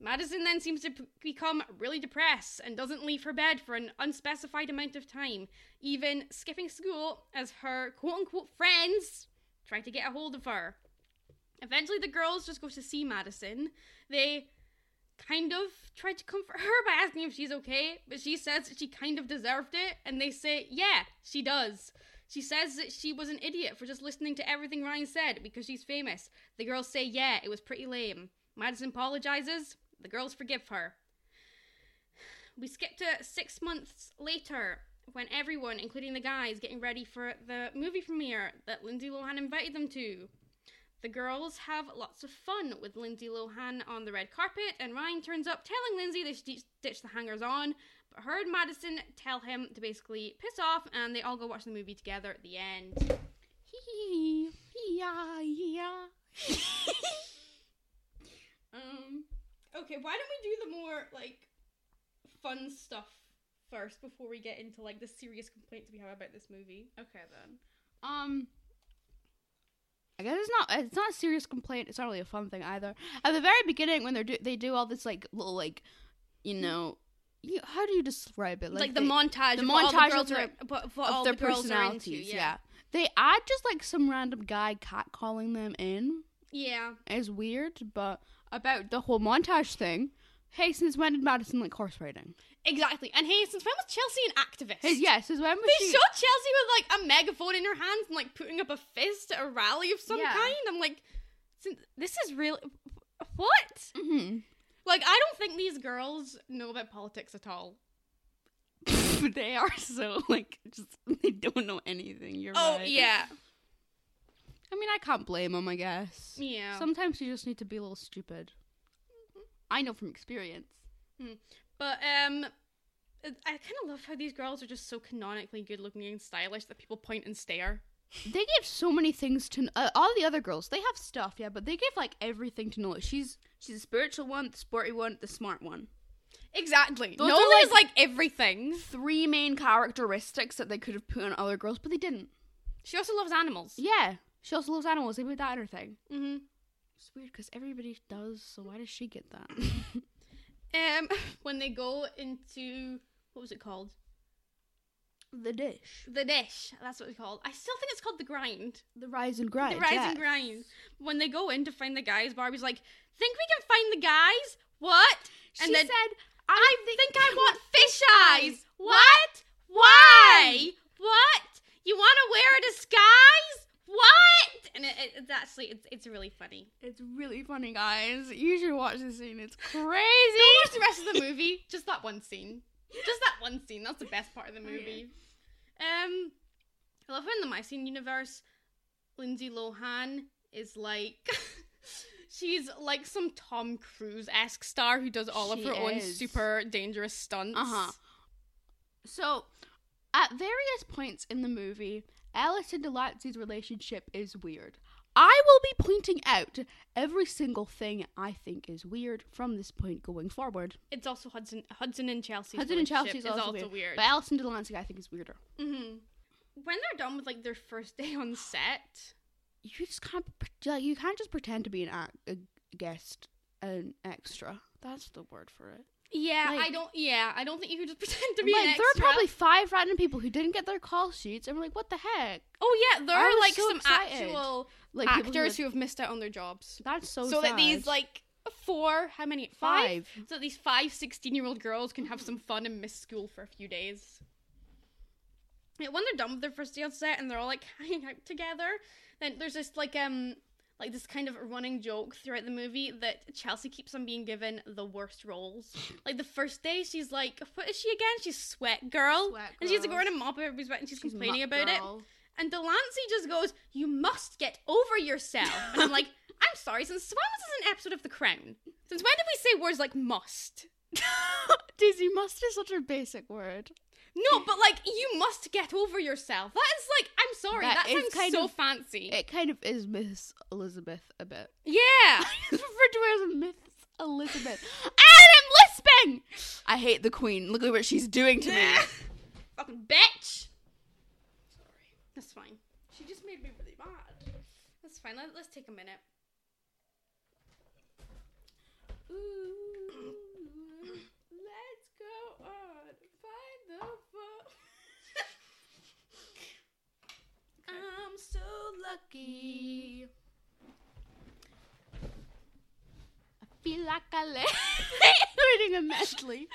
Madison then seems to p- become really depressed and doesn't leave her bed for an unspecified amount of time, even skipping school as her quote unquote friends try to get a hold of her. Eventually, the girls just go to see Madison. They kind of try to comfort her by asking if she's okay, but she says she kind of deserved it, and they say, yeah, she does. She says that she was an idiot for just listening to everything Ryan said because she's famous. The girls say, yeah, it was pretty lame. Madison apologizes. The girls forgive her. We skip to six months later when everyone, including the guys, getting ready for the movie premiere that Lindsay Lohan invited them to. The girls have lots of fun with Lindsay Lohan on the red carpet, and Ryan turns up telling Lindsay they should ditch the hangers on. But her and Madison tell him to basically piss off, and they all go watch the movie together at the end. Hee hee. yeah yeah. Um, okay, why don't we do the more like fun stuff first before we get into like the serious complaints we have about this movie? Okay then. Um. I guess it's not. It's not a serious complaint. It's not really a fun thing either. At the very beginning, when they do, they do all this like little like, you know, you, how do you describe it? Like, the they- montage, the of what all montage the of their- are, what, what of their the into, personalities. yeah. yeah. they add just like some random guy catcalling them in. yeah, Is weird, but about the whole montage thing. Hey, since when did Madison like horse riding? exactly. And hey, since when was Chelsea an activist? Hey, yes, since when was They she? showed Chelsea with like a megaphone in her hands and like putting up a fist at a rally of some Yeah. kind. I'm like, "Sin- this is really what? hmm Like, I don't think these girls know about politics at all. they are so like just they don't know anything. You're Oh right. yeah, I mean, I can't blame them. I guess. yeah. Sometimes you just need to be a little stupid. I know from experience. But um, I kind of love how these girls are just so canonically good looking and stylish that people point and stare. They give so many things to uh, all the other girls. They have stuff, yeah, but they give like everything to Noah. She's she's a spiritual one, the sporty one, the smart one. Exactly. Those Nolee are, is like everything. Three main characteristics that they could have put on other girls, but they didn't. She also loves animals. Yeah, she also loves animals. They put that in her thing. hmm It's weird because everybody does. So why does she get that? Um, when they go into what was it called? The dish, The dish. That's what it's called. I still think it's called the grind. the rise and grind. the rise yeah. and grind. When they go in to find the guys, Barbie's like, "Think we can find the guys? What?" She And then- said, I, think, I want fish eyes. What? Why? What? You want to wear a disguise? What? And it, it, it's actually it's, it's really funny. It's really funny, guys. You should watch this scene. It's crazy. Don't watch the rest of the movie. Just that one scene. Just that one scene. That's the best part of the oh, movie. Um, I love how in the My Scene universe, Lindsay Lohan is like. She's like some Tom Cruise esque star who does all of She her own super dangerous stunts. Uh-huh. So, at various points in the movie, Ellis and Delancey's relationship is weird. I will be pointing out every single thing I think is weird from this point going forward. It's also Hudson Hudson and Chelsea. Hudson and Chelsea is also, also, weird. But Ellis and Delancey I think is weirder. hmm When they're done with like their first day on set, You just can't like, you can't just pretend to be an act, a guest, an extra. That's the word for it. Yeah, Like- I don't. Yeah, I don't think you could just pretend to be like there were probably five random people who didn't get their call sheets and were like, "What the heck?" Oh yeah, there I are like so some excited. actual Like people who actors who have missed out on their jobs. That's so. So, that these like four, how many? Five. five. So that these five 16 year old girls can have some fun and miss school for a few days. Yeah, when they're done with their first day on set and they're all like hanging out together, then there's this like um like this kind of running joke throughout the movie that Chelsea keeps on being given the worst roles. like the first day, she's like, "What is she again? She's sweat girl." Sweat And she has to girl. around and mop everybody's sweat, and she's, She's complaining about it. And Delancey just goes, "You must get over yourself." And I'm like, "I'm sorry. Since when was this an episode of The Crown? Since when did we say words like must?" Daisy must is such a basic word. No, but like you must get over yourself. That is like, I'm sorry. That That, sounds kind so of- fancy. It kind of is Miss Elizabeth a bit. yeah. referred to her as Miss Elizabeth. and I'm lisping! I hate the Queen. Look at what she's doing to me. Fucking bitch. Sorry. That's fine. She just made me really mad. That's fine. Let, let's take a minute. Ooh, let's go on. Find the phone. I'm so lucky. I feel like I left. Reading a medley.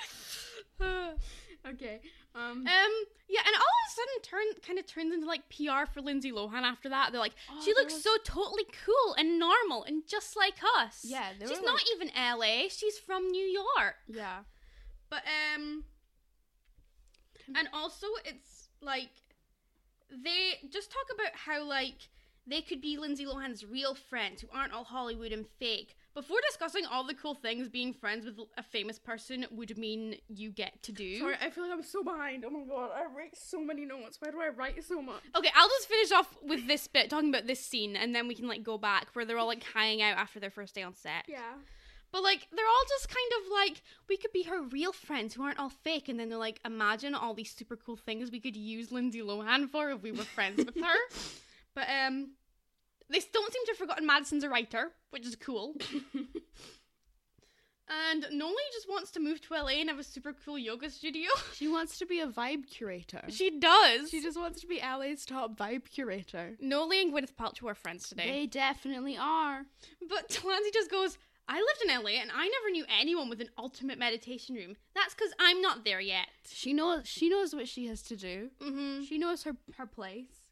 okay. Um. Um, yeah, and all of a sudden, turn kind of turns into like PR for Lindsay Lohan. After that, they're like, Oh, she looks was- so totally cool and normal and just like us. Yeah, she's not even LA. She's from New York. yeah. But um, and also it's like they just talk about how like they could be Lindsay Lohan's real friends who aren't all Hollywood and fake. Before discussing all the cool things being friends with a famous person would mean you get to do. Sorry, I feel like I'm so behind. Oh my god, I write so many notes. Why do I write so much? Okay, I'll just finish off with this bit talking about this scene, and then we can like go back where they're all like hanging out after their first day on set. Yeah. But like they're all just kind of like we could be her real friends who aren't all fake, and then they're like, imagine all these super cool things we could use Lindsay Lohan for if we were friends with her. But um, they don't seem to have forgotten Madison's a writer, which is cool. and Nolee just wants to move to LA and have a super cool yoga studio. She wants to be a vibe curator. she does. She just wants to be LA's top vibe curator. Nolee and Gwyneth Paltrow are friends today. They definitely are. But Delancey just goes, I lived in LA and I never knew anyone with an ultimate meditation room. That's because I'm not there yet. She knows. She knows what she has to do. Mm-hmm. She knows her her place.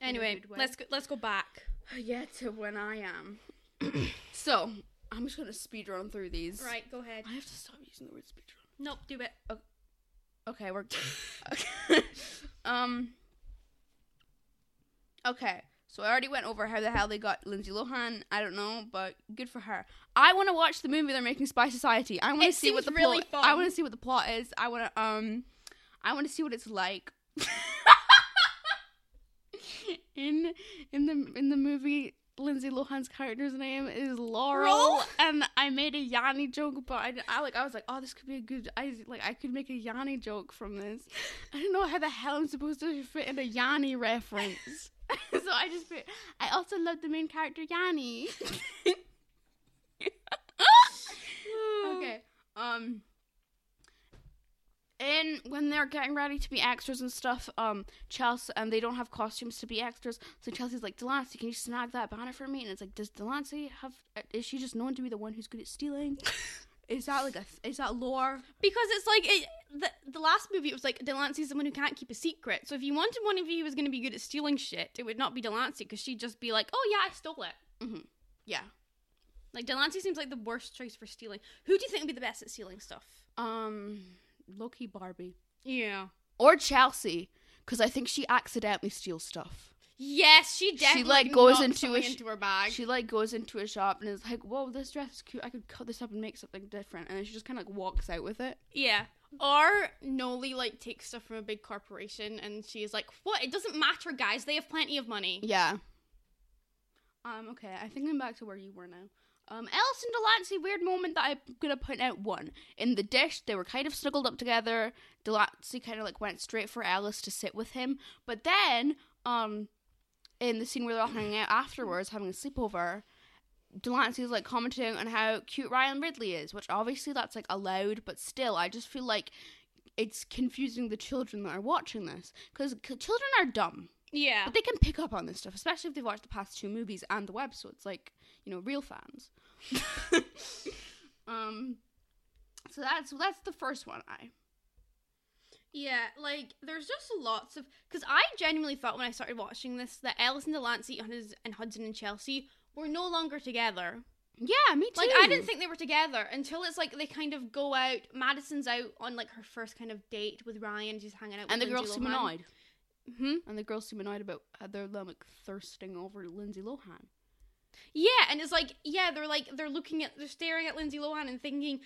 Anyway, let's go, let's go back. Yeah, to when I am. so I'm just gonna speed run through these. Right, go ahead. I have to stop using the word speed run. Nope, do it. Okay, we're okay. um. Okay, so I already went over how the hell they got Lindsay Lohan. I don't know, but good for her. I want to watch the movie they're making, Spy Society. I want to see what the really plot. I want to see what the plot is. I want to um, I want to see what it's like. in in the in the movie. Lindsay Lohan's character's name is Laurel, Laurel? and I made a Yanni joke, but I, I like I was like, oh, this could be a good. I like I could make a Yanni joke from this. I don't know how the hell I'm supposed to fit in a Yanni reference. so I just put, I also love the main character Yanni. okay. Um and when they're getting ready to be extras and stuff, um, Chelsea and they don't have costumes to be extras, so Chelsea's like, Delancey, can you snag that banner for me? And it's like, does Delancey have? Is she just known to be the one who's good at stealing? Is that like a? Is that lore? Because it's like it, the the last movie, it was like Delancey's someone who can't keep a secret. So if you wanted one of you who was going to be good at stealing shit, it would not be Delancey because she'd just be like, "Oh yeah, I stole it." Yeah. Like Delancey seems like the worst choice for stealing. Who do you think would be the best at stealing stuff? Um, Loki Barbie Yeah. or Chelsea, because I think she accidentally steals stuff. Yes, she definitely she like, goes into a into her bag. She like goes into a shop and is like, "Whoa, this dress is cute. I could cut this up and make something different." And then she just kind of like walks out with it. Yeah. Or Nolee like takes stuff from a big corporation and she is like, "What? It doesn't matter, guys. They have plenty of money." Yeah. Um. Okay. I think I'm back to where you were now. Um. Ellis and Delancey. Weird moment that I'm gonna point out. One in the dish, they were kind of snuggled up together. Delancey kind of like went straight for Ellis to sit with him, but then um, in the scene where they're all hanging out afterwards, having a sleepover. Delancey's like commenting on how cute Ryan Ridley is, which obviously that's like allowed, but still, I just feel like it's confusing the children that are watching this because children are dumb, Yeah. but they can pick up on this stuff, especially if they've watched the past two movies and the web. So it's like you know, real fans. um, so that's that's the first one. I Yeah, like there's just lots of because I genuinely thought when I started watching this that Ellis and Delancey and Hudson and Chelsea were no longer together. Yeah, me too. Like I didn't think they were together until it's like they kind of go out. Madison's out on like her first kind of date with Ryan. She's hanging out. With and the girls seem annoyed. Hmm? And the girls seem annoyed about how they're like thirsting over Lindsay Lohan. Yeah, and it's like yeah, they're like they're looking at they're staring at Lindsay Lohan and thinking.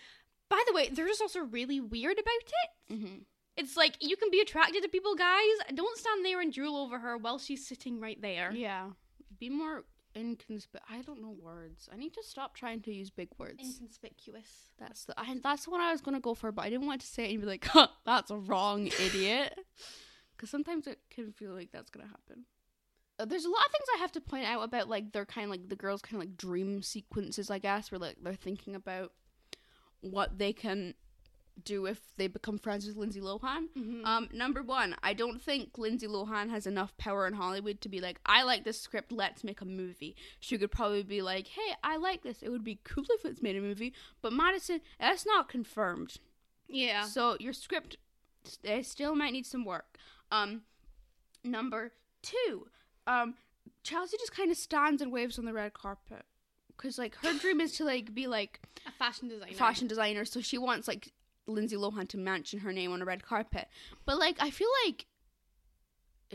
By the way, they're just also really weird about it. Mm-hmm. It's like you can be attracted to people, guys. Don't stand there and drool over her while she's sitting right there. Yeah, be more inconspicuous. I don't know words. I need to stop trying to use big words. Inconspicuous. That's the I, that's the one I was gonna go for, but I didn't want to say it and be like, huh, "That's a wrong, idiot," because sometimes it can feel like that's gonna happen. Uh, there's a lot of things I have to point out about like their kind of like the girls' kind of like dream sequences, I guess, where like they're thinking about what they can do if they become friends with Lindsay Lohan. Mhm. Um, number one, I don't think Lindsay Lohan has enough power in Hollywood to be like, I like this script, let's make a movie. She could probably be like, hey, I like this. It would be cool if it's made a movie. But Madison, that's not confirmed. Yeah. So your script st- still might need some work. Um, number two, um, Chelsea just kind of stands and waves on the red carpet. Cause like her dream is to like be like a fashion designer. fashion designer, so she wants like Lindsay Lohan to mention her name on a red carpet. But like I feel like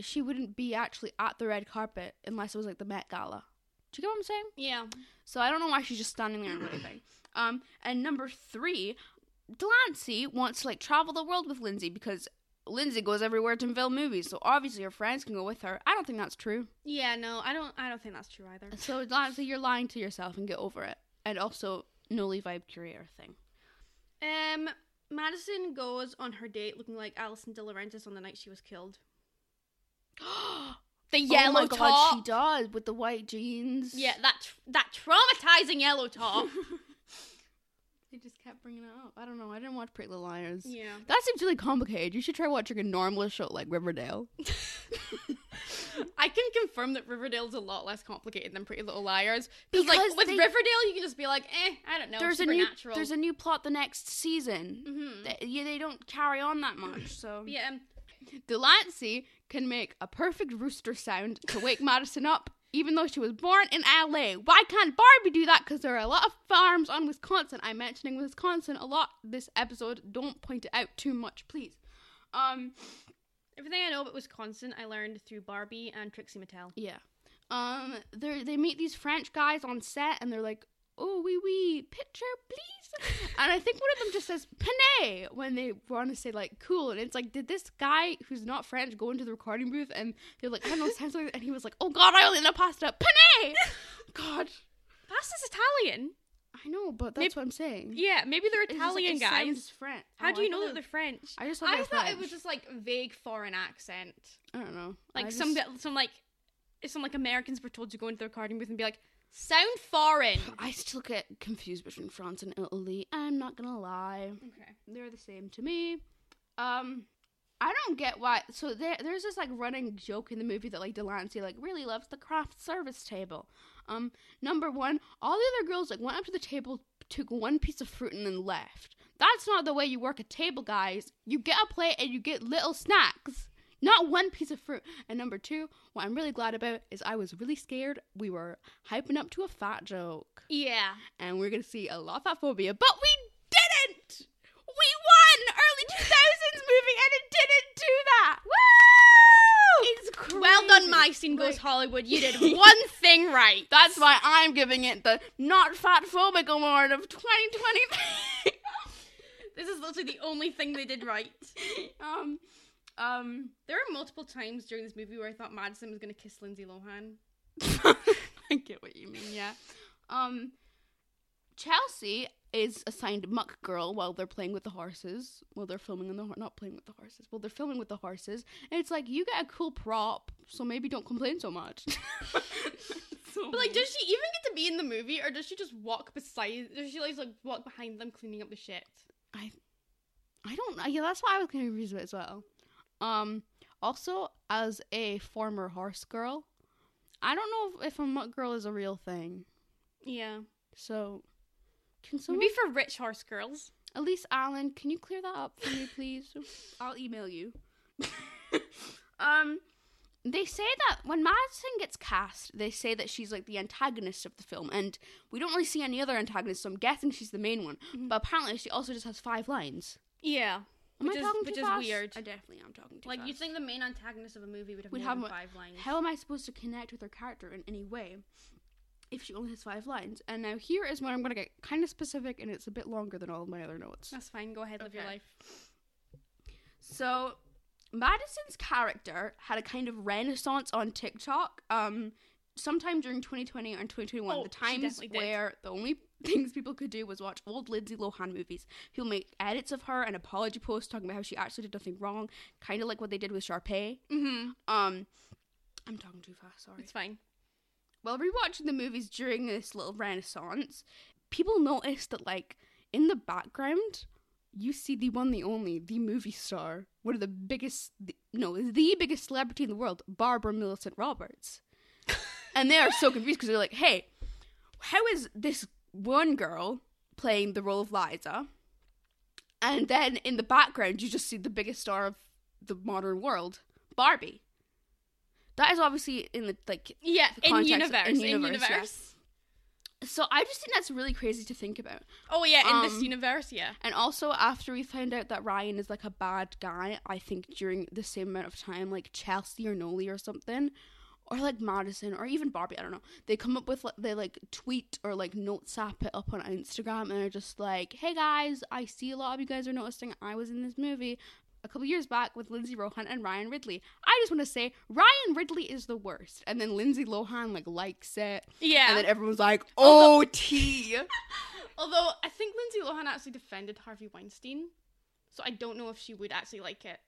she wouldn't be actually at the red carpet unless it was like the Met Gala. Do you get what I'm saying? Yeah. So I don't know why she's just standing there and waving. Um, and number three, Delancey wants to like travel the world with Lindsay because Lindsay goes everywhere to film movies, so obviously her friends can go with her. I don't think that's true. Yeah. No, I don't. I don't think that's true either. So Delancey, you're lying to yourself and get over it. And also, no Levi curator thing. Um, Madison goes on her date looking like Alison DiLaurentis on the night she was killed. The yellow oh my top. god, she does with the white jeans. Yeah, that tr- that traumatizing yellow top. they just kept bringing it up. I don't know. I didn't watch Pretty Little Liars. yeah. That seems really complicated. You should try watching a normal show like Riverdale. I can confirm that Riverdale's a lot less complicated than Pretty Little Liars. Because like with they- Riverdale, you can just be like, eh, I don't know, there's a new supernatural. there's a new plot the next season. hmm They, yeah, they don't carry on that much. So Yeah. Delancey can make a perfect rooster sound to wake Madison up, even though she was born in LA. Why can't Barbie do that? Because there are a lot of farms on Wisconsin. I'm mentioning Wisconsin a lot this episode. Don't point it out too much, please. Um, Everything I know about Wisconsin, I learned through Barbie and Trixie Mattel. yeah. Um, they they meet these French guys on set, and they're like, "Oh, wee wee, picture, please." and I think one of them just says "Panay" when they want to say like "cool," and it's like, did this guy who's not French go into the recording booth and they're like, "I don't know," sounds like, and he was like, "Oh God, I only know pasta, Panay." God, Pasta's Italian. I know, but that's what I'm saying. Yeah, maybe they're just, like, Italian it guys. French. How Oh, do you know that they're French? I just thought, I thought it was just like vague foreign accent, I don't know, like I some just- some like some like Americans were told to go into the recording booth and be like, sound foreign. I still get confused between France and Italy. I'm not gonna lie. Okay. They're the same to me. Um, I don't get why. So there, there's this like running joke in the movie that like Delancey like really loves the craft service table. Um, number one, all the other girls like went up to the table, took one piece of fruit, and then left. That's not the way you work a table, guys. You get a plate and you get little snacks. Not one piece of fruit. And number two, what I'm really glad about is I was really scared. We were hyping up to a fat joke Yeah. and we're gonna see a lot of fat phobia, but we didn't. We won early 2000s movie, and it didn't do that. Woo! It's crazy. Well done, My Scene Goes Hollywood. You did one thing right. That's why I'm giving it the not fat phobic award of 2023. This is literally the only thing they did right. um, um, There were multiple times during this movie where I thought Madison was gonna kiss Lindsay Lohan. I get what you mean. Yeah. Um, Chelsea is assigned muck girl while they're playing with the horses. While they're filming in the hor- not playing with the horses. Well, they're filming with the horses, and it's like you get a cool prop, so maybe don't complain so much. So But like, does she even get to be in the movie, or does she just walk beside? Does she like, like walk behind them cleaning up the shit? I, I don't know. Yeah, that's why I was confused with it as well. Um, also, as a former horse girl, I don't know if, if a muck girl is a real thing. Yeah. So, can someone Maybe for rich horse girls. Elise Allen, can you clear that up for me, please? I'll email you. um, they say that when Madison gets cast, they say that she's like the antagonist of the film, and we don't really see any other antagonists. So I'm guessing she's the main one. Mhm. But apparently, she also just has five lines. Yeah. Am Which I is- talking which too is fast? weird. I definitely am talking too Like fast. you think the main antagonist of a movie would have Would more have than five lines. How am I supposed to connect with her character in any way if she only has five lines? And now here is where I'm going to get kind of specific, and it's a bit longer than all of my other notes. That's fine. Go ahead, live your Okay. life. So, Madison's character had a kind of renaissance on TikTok. Um, sometime during 2020 and 2021, Oh, the she times definitely did. where the only things people could do was watch old Lindsay Lohan movies. People make edits of her and apology posts talking about how she actually did nothing wrong, kind of like what they did with Sharpay. Mm-hmm. Um, I'm talking too fast. Sorry. It's fine. While rewatching the movies during this little renaissance, people noticed that, like, in the background, you see the one, the only, the movie star, one of the biggest, the, no, the biggest celebrity in the world, Barbara Millicent Roberts. and they are so confused because they're like, hey, how is this one girl playing the role of Liza? And then in the background, you just see the biggest star of the modern world, Barbie. That is obviously in the like Yeah, The in universe. in In universe, universe. yeah. So I just think that's really crazy to think about. Oh yeah, in this Um, universe, yeah. And also after we found out that Ryan is like a bad guy, I think during the same amount of time, like Chelsea or Nolee or something, or like Madison or even Barbie, I don't know. They come up with like they like tweet or like Notes app it up on Instagram and they're just like, Hey guys, I see a lot of you guys are noticing I was in this movie a couple years back with Lindsay Lohan and Ryan Ridley. I just want to say Ryan Ridley is the worst. And then Lindsay Lohan like likes it. Yeah. And then everyone's like, Oh T Although I think Lindsay Lohan actually defended Harvey Weinstein, so I don't know if she would actually like it.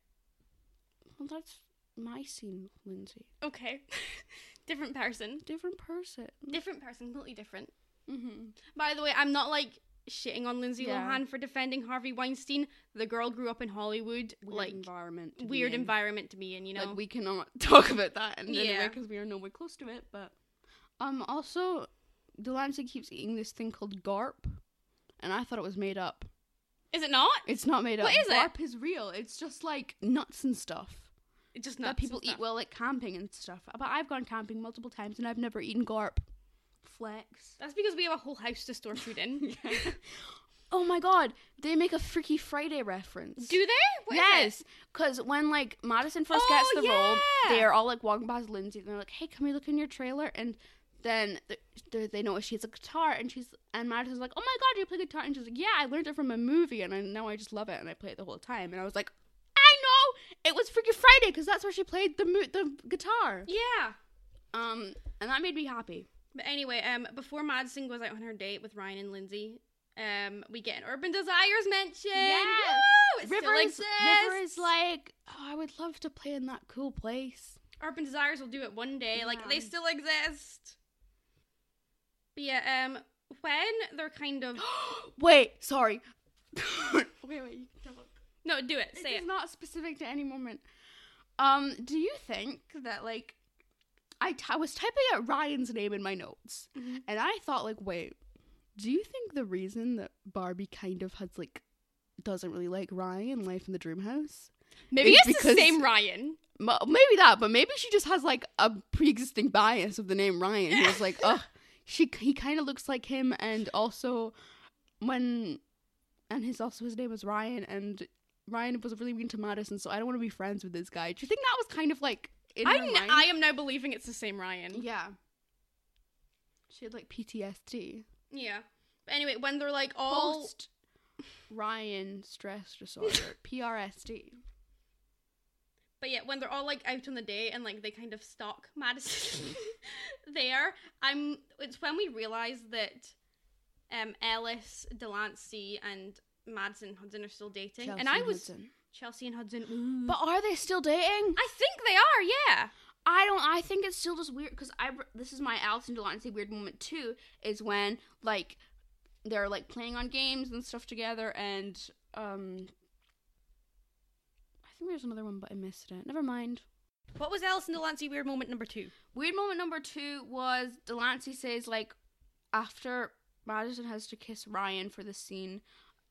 Well that's my scene, Lindsay. Okay. different person. different person. Different person, completely different. Mm-hmm. By the way, I'm not like shitting on Lindsay Yeah. Lohan for defending Harvey Weinstein. The girl grew up in Hollywood, Weird like environment. to weird environment to be in, you know. Like we cannot talk about that in Yeah. because we are nowhere close to it. But um, also, Delancey keeps eating this thing called GORP, and I thought it was made up. is it not? It's not made up. What is it? GORP is real. It's just like nuts and stuff It's just that not people eat well like camping and stuff. But I've gone camping multiple times and I've never eaten GORP. Flex. That's because we have a whole house to store food in. Oh my god, they make a Freaky Friday reference. Do they? What yes, because when like Madison first Oh, gets the role, they're all like walking past Lindsay, and they're like, "Hey, can we look in your trailer?" And then th- th- they notice she has a guitar, and she's and Madison's like, "Oh my god, you play guitar?" And she's like, "Yeah, I learned it from a movie, and I now I just love it, and I play it the whole time." And I was like, "I know it was Freaky Friday because that's where she played the mo- the guitar." Yeah. Um, and that made me happy. But anyway, um, before Madison goes out on her date with Ryan and Lindsay, um, we get an Urban Desires mention. Yes. Woo! River still is, exists. River is like, "Oh, I would love to play in that cool place." Urban Desires will do it one day. Like they still exist. But yeah, um, when they're kind of wait, sorry. wait, wait. You can tell no, do it. Say it's not specific to any moment. Um, do you think that like I, t- I was typing out Ryan's name in my notes, Mhm. and I thought like, wait, do you think the reason that Barbie kind of has like doesn't really like Ryan in Life in the Dream House? Maybe It's it's, the same Ryan. M- maybe that, but maybe she just has like a pre-existing bias of the name Ryan. He was like, oh, she he kind of looks like him, and also when and his also his name was Ryan, and Ryan was really mean to Madison, so I don't want to be friends with this guy. Do you think that was kind of like in I mind? I am now believing it's the same Ryan. yeah. She had like PTSD. Yeah. But anyway, when they're like all Post Ryan stress disorder, PRSD. But yeah, when they're all like out on the day and like they kind of stalk Madison there, I'm it's when we realize that um Ellis, Delancey and Madison Hudson are still dating. and I was Hudson. Chelsea and Hudson. ooh. But are they still dating? I think they are, yeah. I don't. I think it's still just weird because I. This is my Ellis and Delancey weird moment too. Is when like they're like playing on games and stuff together, and um, I think there's another one, but I missed it. Never mind. What was Ellis and Delancey weird moment number two? Weird moment number two was Delancey says like after Madison has to kiss Ryan for the scene.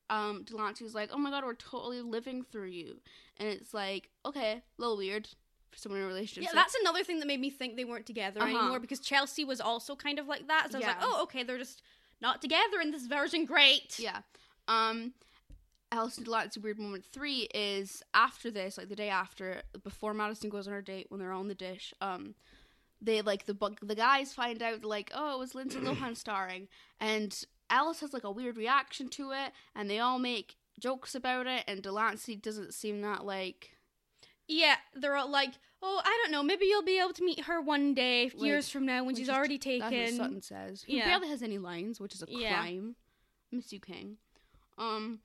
Um, Delancey's like, "Oh my god, we're totally living through you," and it's like, okay, a little weird. For someone in a relationship. Yeah, So- that's another thing that made me think they weren't together Uh-huh. anymore because Chelsea was also kind of like that. So I was like, oh, okay, they're just not together in this version. Great. Yeah. Um Ellis Delancey weird moment three is after this, like the day after, before Madison goes on her date when they're on the dish, um they like the the guys find out like, oh, it was Lindsay Lohan starring and Ellis has like a weird reaction to it and they all make jokes about it and Delancey doesn't seem that like Yeah, they're all like, oh, I don't know, maybe you'll be able to meet her one day, Like, years from now, when she's already that's what taken. Sutton says. Who Yeah. barely has any lines, which is a Yeah. crime. Miss you King. Um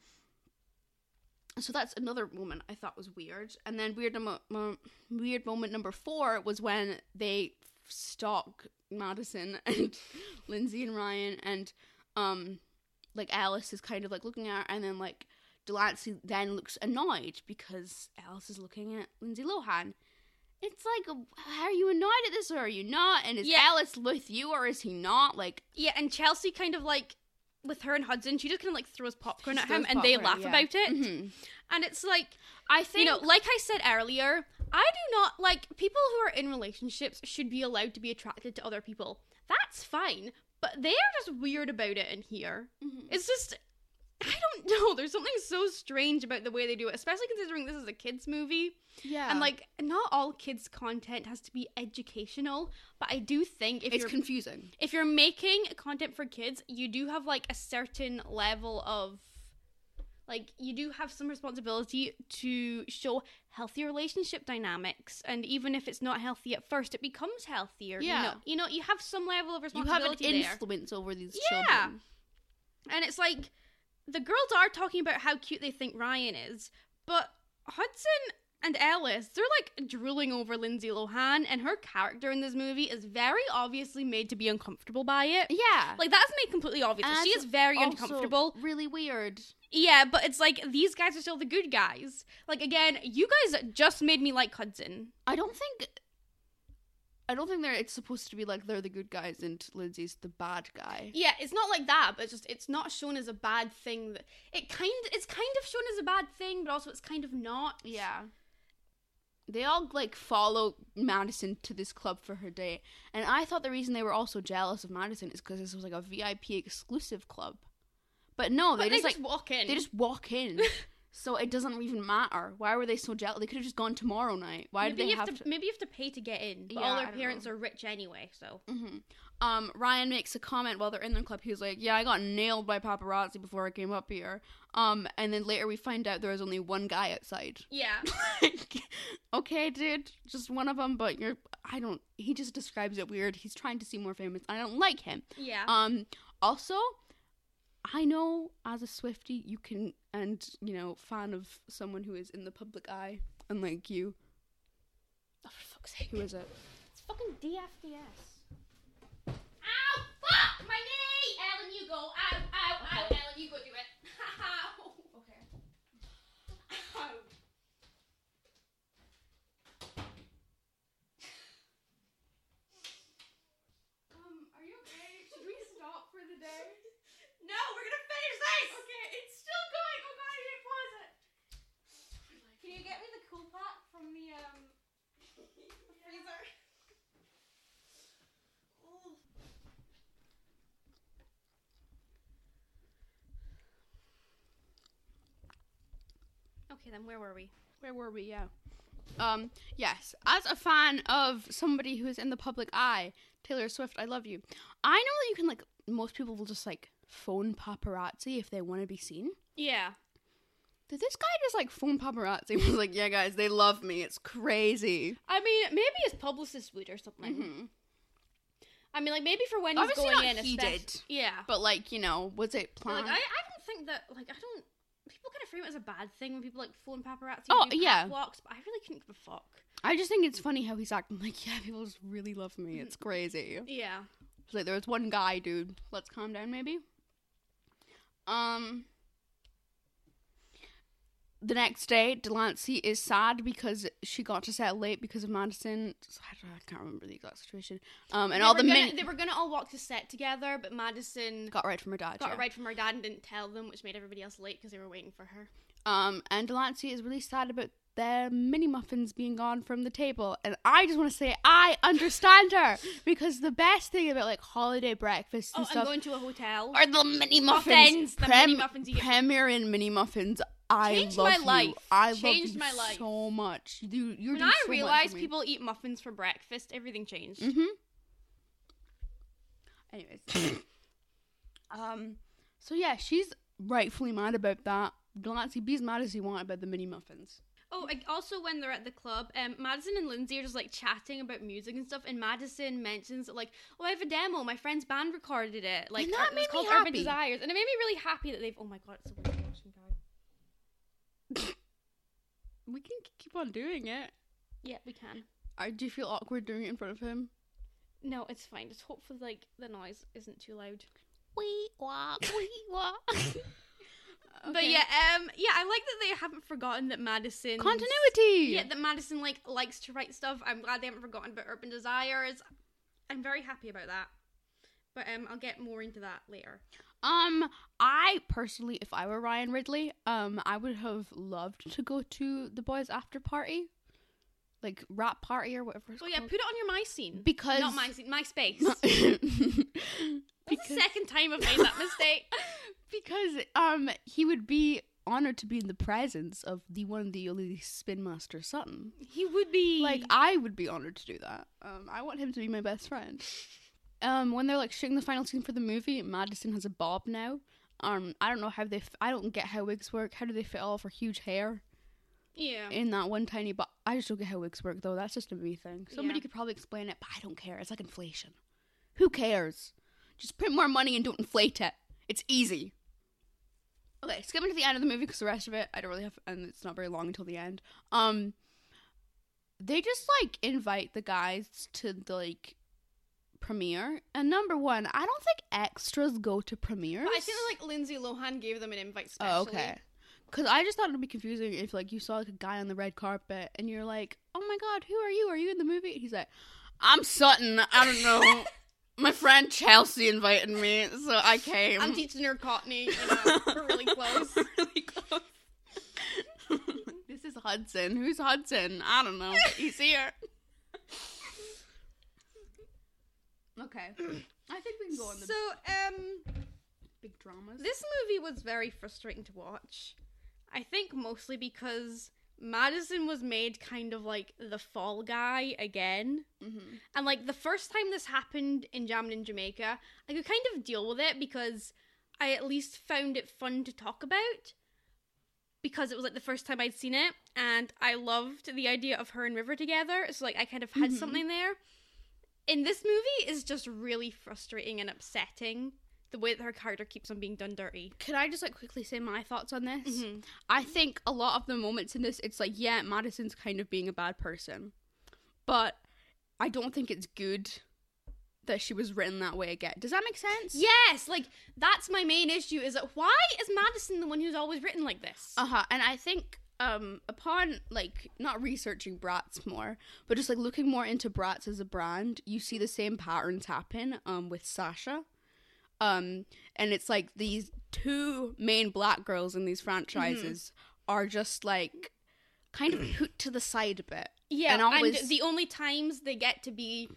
so that's another moment I thought was weird. And then weird mo- weird moment number 4 was when they stalk Madison and Lindsay and Ryan and um like Ellis is kind of like looking at her and then like Delancey then looks annoyed because Ellis is looking at Lindsay Lohan. It's like, are you annoyed at this or are you not? And is Yeah. Ellis with you or is he not? Like, Yeah, and Chelsea kind of like with her and Hudson, she just kind of like throws popcorn at him, throws and they laugh yeah. about it. mhm. And it's like, I think you know, like I said earlier, I do not like people who are in relationships should be allowed to be attracted to other people. That's fine, but they are just weird about it in here. Mhm. It's just. I don't know. There's something so strange about the way they do it, especially considering this is a kids' movie. yeah, And like, not all kids' content has to be educational, but I do think if it's confusing. if you're making content for kids, you do have like a certain level of like you do have some responsibility to show healthy relationship dynamics and even if it's not healthy at first it becomes healthier Yeah. you know you know you have some level of responsibility You have an there influence over these Yeah. children. and it's like the girls are talking about how cute they think Ryan is but Hudson and Ellis, they're like drooling over Lindsay Lohan, and her character in this movie is very obviously made to be uncomfortable by it. Yeah, Like that's made completely obvious. And she is very uncomfortable. Really weird. Yeah, but it's like these guys are still the good guys. Like again, you guys just made me like Hudson. I don't think. I don't think they're. It's supposed to be like they're the good guys and Lindsay's the bad guy. Yeah, it's not like that, but it's just it's not shown as a bad thing. That it kind it's kind of shown as a bad thing, but also it's kind of not. Yeah. They all like follow Madison to this club for her date, and I thought the reason they were also jealous of Madison is because this was like a VIP exclusive club. But no, But they, just like walk in. they just walk in, so it doesn't even matter. Why were they so jealous? They could have just gone tomorrow night. Why maybe did they you have have to? to, maybe you have to pay to get in. But Yeah, all their parents know. are rich anyway, so hmm Um, Ryan makes a comment while they're in the club. He was like, "Yeah, I got nailed by paparazzi before I came up here." Um, and then later we find out there was only one guy outside. yeah. like, okay, dude, just one of them, but you're. I don't. He just describes it weird. He's trying to seem more famous. I don't like him. Yeah. Um. Also, I know as a Swiftie, you can, and you know, fan of someone who is in the public eye, unlike you. oh, for fuck's sake. Who is it? It's fucking DFDS. Ow! Fuck! My knee! Ellen, you go ow, ow. Ellen, you go do it. Ow. Okay. Ow. Um. Are you okay? Should we stop for the day? No, we're gonna finish this! Okay, it's still going. Oh god, I didn't pause it. Can you get me the cool pack from the, um, the freezer? Okay, then where were we? Where were we? Yeah. Um, yes. As a fan of somebody who is in the public eye, Taylor Swift, I love you. I know that you can like most people will just like phone paparazzi if they want to be seen. Yeah. Did this guy just like phone paparazzi was like, "Yeah, guys, they love me. It's crazy." I mean, maybe his publicist would or something. Mhm. I mean, like maybe for when he's Obviously going not in, he especially- did. Yeah. But like, you know, was it planned? like I, I don't think that like I don't people kind of frame it as a bad thing when people like phone paparazzi Oh, yeah. walks, but I really couldn't give a fuck. I just think it's funny how he's acting like, "Yeah, people just really love me. It's crazy." Yeah. It's like there was one guy, dude. Let's calm down, maybe. Um. The next day, Delancey is sad because she got to set late because of Madison. I, don't, I can't remember the exact situation. Um, and They all the men they were gonna all walk to set together, but Madison got right from her dad. got yeah. it right from her dad and didn't tell them, which made everybody else late because they were waiting for her. Um, and Delancey is really sad about the mini muffins being gone from the table. And I just want to say I understand her because the best thing about like holiday breakfast Oh, and I'm stuff going to a hotel. are the mini muffins. Muffins, the mini muffins you get- Premier Inn mini muffins. I Changed love my you. life. I Changed love you my life. so much. Dude, you're when I so much realized people eat muffins for breakfast, everything changed. Mm-hmm. Anyways, um, so yeah, she's rightfully mad about that. Delancey, be as mad as you want about the mini muffins. Oh, also when they're at the club, um, Madison and Lindsay are just like chatting about music and stuff, and Madison mentions that, like, oh, I have a demo. My friend's band recorded it. Like, And that it's made me called Urban. Desires, and it made me really happy that they've. Oh my god, it's so weird watching guy. We can keep on doing it. Yeah, we can. I do you feel awkward doing it in front of him. No, it's fine. Just hopefully, like, the noise isn't too loud. Wee wah, wee wah. But yeah, um, yeah, I like that they haven't forgotten that Madison continuity. Yeah, that Madison like likes to write stuff. I'm glad they haven't forgotten about Urban Desires. I'm very happy about that. But um, I'll get more into that later. Um, I personally, if I were Ryan Ridley, um, I would have loved to go to the boys' after party, like wrap party or whatever. It's Oh yeah, called. put it on your my scene. because not my scene, my space. That's the because second time I've made that mistake. because um he would be honored to be in the presence of the one the only Spin Master Sutton. He would be Like I would be honored to do that. Um, I want him to be my best friend. Um, when they're like shooting the final scene for the movie, Madison has a bob now. Um, I don't know how they. F- I don't get how wigs work. How do they fit all of her huge hair yeah. in that one tiny bob? I just don't get how wigs work though. That's just a me thing. Somebody Yeah. could probably explain it, but I don't care. It's like inflation. Who cares? Just print more money and don't inflate it. It's easy. Okay, skipping to the end of the movie because the rest of it I don't really have, and it's not very long until the end. Um, they just like invite the guys to the like premiere, and number one, I don't think extras go to premieres. But I feel like Lindsay Lohan gave them an invite specially. Oh, okay. Because I just thought it would be confusing if like you saw like a guy on the red carpet and you're like, "Oh my god, who are you? Are you in the movie?" And he's like, "I'm Sutton. I don't know. my friend Chelsea invited me, so I came." I'm teaching her Cockney. You know, we're really close. really close. this is Hudson. Who's Hudson? I don't know. He's here. Okay. I think we can go on the So, um, big dramas. this movie was very frustrating to watch. I think mostly because Madison was made kind of like the fall guy again. hmm And like the first time this happened in Jammin' in Jamaica, I could kind of deal with it because I at least found it fun to talk about. Because it was like the first time I'd seen it, and I loved the idea of her and River together. So like I kind of had Mhm. something there. In this movie is just really frustrating and upsetting the way that her character keeps on being done dirty. Can I just like quickly say my thoughts on this? Mhm. I think a lot of the moments in this, it's like, yeah, Madison's kind of being a bad person, but I don't think it's good that she was written that way again. Does that make sense? Yes, like that's my main issue. Is that why is Madison the one who's always written like this? Uh huh. And I think um upon like not researching Bratz more, but just like looking more into Bratz as a brand, you see the same patterns happen um with Sasha. Um and it's like these two main black girls in these franchises are just like kind of put to the side a bit. Yeah, And and, the only times they get to be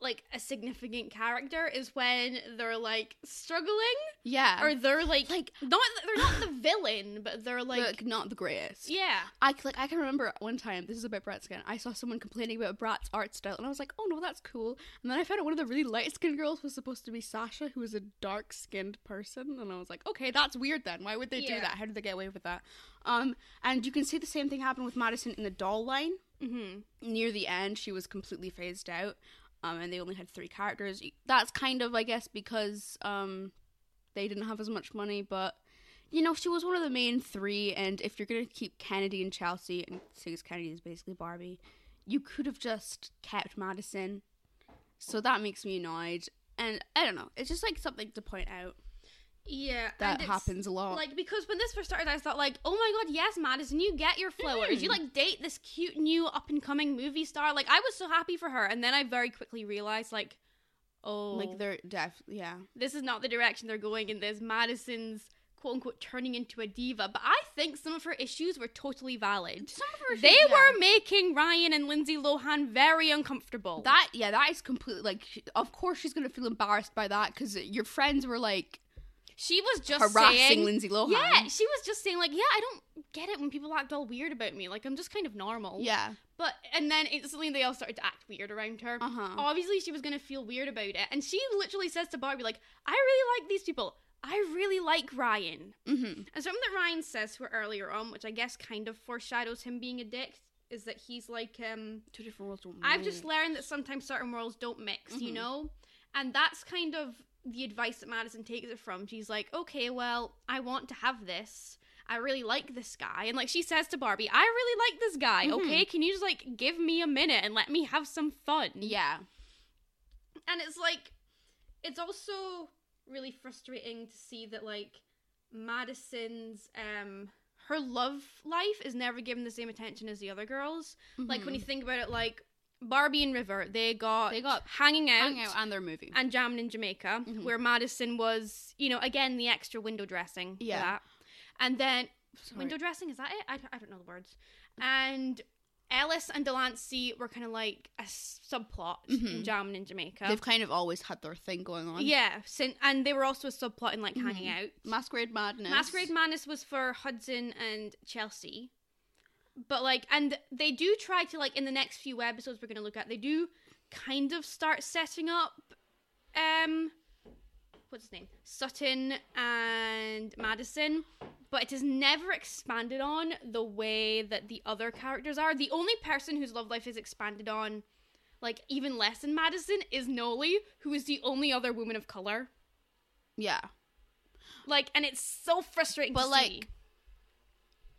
like a significant character is when they're like struggling Yeah. or they're like like not they're not the villain, but they're like, like not the greatest. yeah. I like I can remember one time. This is about Bratz again. I saw someone complaining about Bratz art style, and I was like, "Oh no, that's cool." And then I found out one of the really light skinned girls was supposed to be Sasha, who was a dark skinned person, and I was like, "Okay, that's weird. Then why would they do that? How did they get away with that?" Um, and you can see the same thing happen with Madison in the doll line. Mm-hmm. Near the end, she was completely phased out, um, and they only had three characters. That's kind of, I guess, because um, they didn't have as much money, but you know, she was one of the main three, and if you're gonna keep Kennedy and Chelsea, and since Kennedy is basically Barbie, you could have just kept Madison. So that makes me annoyed, and I don't know. It's just like something to point out Yeah, that happens a lot. Like because when this first started, I thought like, oh my god, yes, Madison, you get your flowers. You Mhm. like date this cute new up and coming movie star. Like I was so happy for her, and then I very quickly realized like, oh, like they're def, yeah, this is not the direction they're going in this. Madison's quote unquote turning into a diva, but I think some of her issues were totally valid. Some of her issues, They yeah. were making Ryan and Lindsay Lohan very uncomfortable. that. Yeah, that is completely like. Of course, she's gonna feel embarrassed by that because your friends were like she was just harassing saying, Lindsay Lohan. Yeah, she was just saying like, yeah, I don't get it when people act all weird about me. Like I'm just kind of normal. Yeah. But and then instantly they all started to act weird around her. Uh huh. Obviously she was gonna feel weird about it, and she literally says to Barbie like, I really like these people. I really like Ryan. Mm-hmm. And something that Ryan says to her earlier on, which I guess kind of foreshadows him being a dick, is that he's like, um, Two different worlds. Don't I've just learned that sometimes certain worlds don't mix, you Mhm. know? And that's kind of the advice that Madison takes it from. She's like, okay, well, I want to have this. I really like this guy. And like she says to Barbie, I really like this guy, Mhm. okay? Can you just like give me a minute and let me have some fun? Yeah. And it's like, it's also really frustrating to see that like Madison's, um, her love life is never given the same attention as the other girls. Like when you think about it, like Barbie and River, they got Mm-hmm. They got hanging out, hang out and their movie. and Jammin' in Jamaica, Mhm. where Madison was, you know, again the extra window dressing. for Yeah. that. and then Sorry. window dressing is that it? I, don't- I don't know the words. And Ellis and Delancey were kind of like a subplot in Mhm. Jammin' in Jamaica. They've kind of always had their thing going on. yeah, sin- and they were also a subplot in like Mhm. hanging out. Masquerade Madness. Masquerade Madness was for Hudson and Chelsea. But like and they do try to like in the next few episodes we're gonna look at, they do kind of start setting up um what's his name? Sutton and Madison. But it is never expanded on the way that the other characters are. The only person whose love life is expanded on, like even less than Madison, is Nolee, who is the only other woman of color. Yeah. Like, and it's so frustrating. But, to like, see.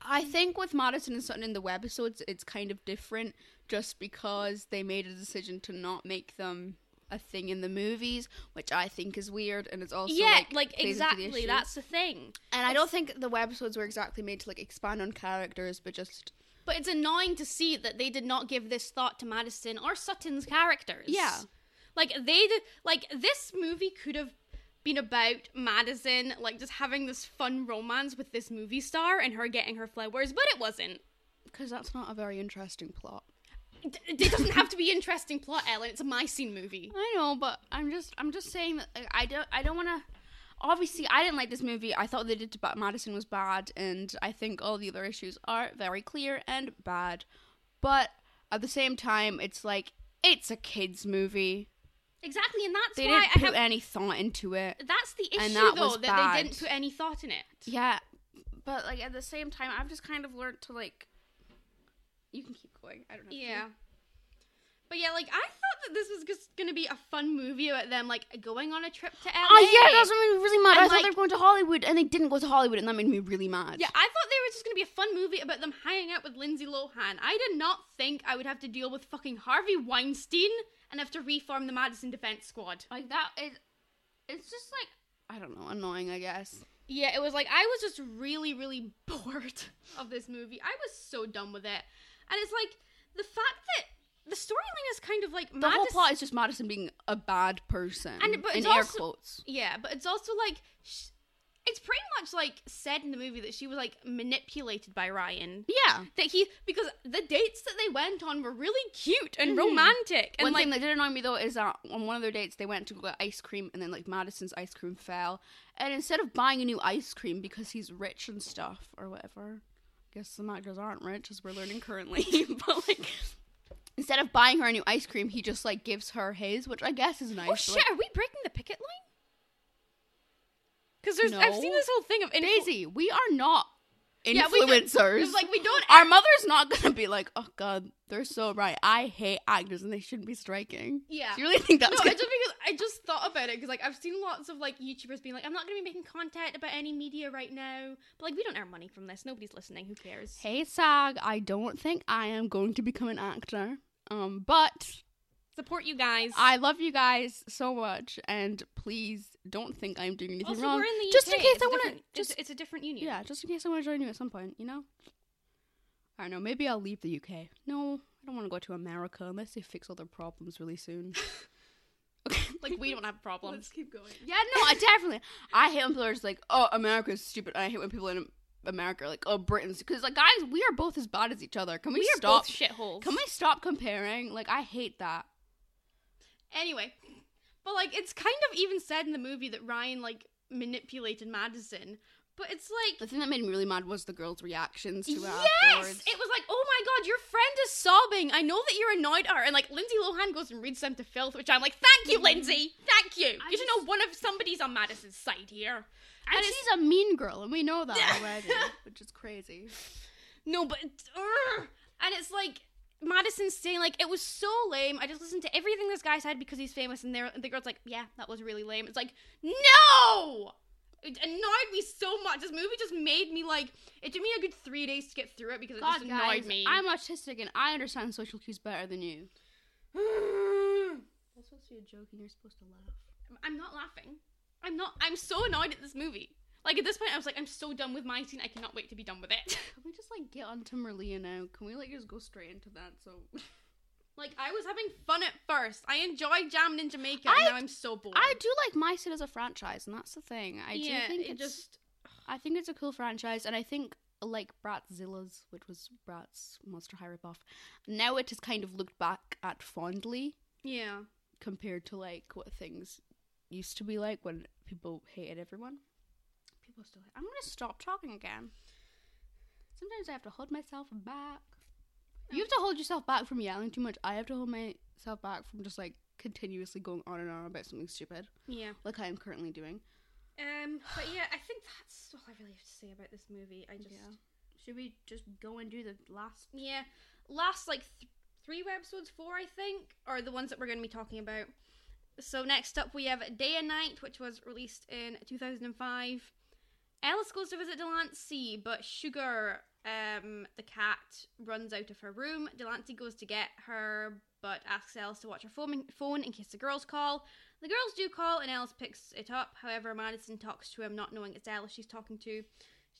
I think with Madison and Sutton in the webisodes, it's kind of different just because they made a decision to not make them a thing in the movies, which I think is weird and it's also yeah, like, like, into the exactly. That's the thing. and I don't think the webisodes were exactly made to like expand on characters, but just But it's annoying to see that they did not give this thought to Madison or Sutton's characters. Yeah. Like they did like this movie could have been about Madison like just having this fun romance with this movie star and her getting her flowers, but it wasn't. because that's not a very interesting plot. D- It doesn't have to be interesting plot, Ellen. It's a my scene movie. I know, but I'm just I'm just saying that like, I don't I don't want to. Obviously, I didn't like this movie. I thought they did to Madison was bad, and I think all the other issues are very clear and bad. But at the same time, it's like it's a kids movie. Exactly, and that's They why didn't I put have. any thought into it. That's the issue, that though, was that they didn't put any thought in it. Yeah, but like at the same time, I've just kind of learned to like. You can keep going. I don't know. Yeah. But yeah, like I thought that this was just gonna be a fun movie about them like going on a trip to LA. Oh yeah, that's what made me really mad. And, I thought like- they were going to Hollywood, and they didn't go to Hollywood, and that made me really mad. Yeah, I thought they were just gonna be a fun movie about them hanging out with Lindsay Lohan. I did not think I would have to deal with fucking Harvey Weinstein and have to reform the Madison Defense Squad. like that is. It's just like I don't know, annoying. I guess. Yeah, it was like I was just really, really bored of this movie. I was so done with it, and it's like the fact that the storyline is kind of like The whole plot is just Madison being a bad person, And- but in it's air also- quotes. Yeah, but it's also like sh- it's pretty much like said in the movie that she was like manipulated by Ryan. Yeah. That he because the dates that they went on were really cute and Mhm. romantic and One like thing that did annoy me though is that on one of their dates they went to go get ice cream and then like Madison's ice cream fell, and instead of buying a new ice cream because he's rich and stuff or whatever, I guess the actors aren't rich as we're learning currently, but like. Instead of buying her a new ice cream, he just like gives her his, which I guess is nice. oh shit, like, are we breaking the picket line? Because there's I've seen this whole thing of influ- Daisy, we are not Yeah, we influencers. Like we don't Our mother's not gonna be like, oh god, they're so right. I hate actors and they shouldn't be striking. yeah. Do you really think that's no, gonna it's just because I just thought about it because like I've seen lots of like YouTubers being like, I'm not going to be making content about any media right now, but like we don't earn money from this. Nobody's listening. Who cares? Hey SAG, I don't think I am going to become an actor. Um, but Support you guys. I love you guys so much, and please don't think I'm doing anything also, wrong. we're in the just UK. in case It's I a want to, it's, just it's a different union. yeah, just in case I want to join you at some point, you know. I don't know. Maybe I'll leave the UK. No, I don't want to go to America unless they fix all their problems really soon. Like we don't have problems. Let's keep going. Yeah, no, I definitely. I hate when people are just like, "Oh, America's stupid." I hate when people in America are like, "Oh, Britain's," because like, guys, we are both as bad as each other. Can we, We are stop? both shitholes. Can we stop comparing? Like, I hate that. Anyway, but like it's kind of even said in the movie that Ryan like manipulated Madison, but it's like The thing that made me really mad was the girls' reactions to it yes, afterwards. it was like, oh my god, your friend is sobbing. I know that you're annoyed at her, and like Lindsay Lohan goes and reads them to filth, which I'm like, thank you, Lindsay, thank you. I you should just- know one of somebody's on Madison's side here. and and she's a mean girl, and we know that already, which is crazy. No, but ugh. and it's like Madison's saying like it was so lame. I just listened to everything this guy said because he's famous, and they're, the girl's like, yeah, that was really lame. It's like no. It annoyed me so much. This movie just made me like. It took me a good three days to get through it because it God, just annoyed guys, me. I'm autistic, and I understand social cues better than you. That's supposed to be a joke, and you're supposed to laugh. I'm not laughing. I'm not. I'm so annoyed at this movie. Like at this point, I was like, I'm so done with my scene. I cannot wait to be done with it. Can we just like get on to Merliah now? Can we like just go straight into that? So like I was having fun at first. I enjoyed Jammin' in Jamaica. I- and now I'm so bored. I do like My Scene as a franchise, and that's the thing. I yeah, do think it it's just. I think it's a cool franchise, and I think like Bratzillaz, which was Bratz Monster High ripoff, now it has kind of looked back at fondly Yeah. compared to like what things used to be like when people hated everyone. I'm gonna stop talking again. Sometimes I have to hold myself back. You have to hold yourself back from yelling too much. I have to hold myself back from just like continuously going on and on about something stupid, Yeah. like I am currently doing. Um. But yeah, I think that's all I really have to say about this movie. I just. Yeah. Should we just go and do the last? Yeah. Last like th- three episodes, four I think, are the ones that we're going to be talking about. So next up we have Day and Night, which was released in 2005. Ellis goes to visit Delancey, but Sugar, um, the cat, runs out of her room. Delancey goes to get her, but asks Ellis to watch her phone, phone in case the girls call. The girls do call, and Ellis picks it up. However, Madison talks to him, not knowing it's Ellis she's talking to.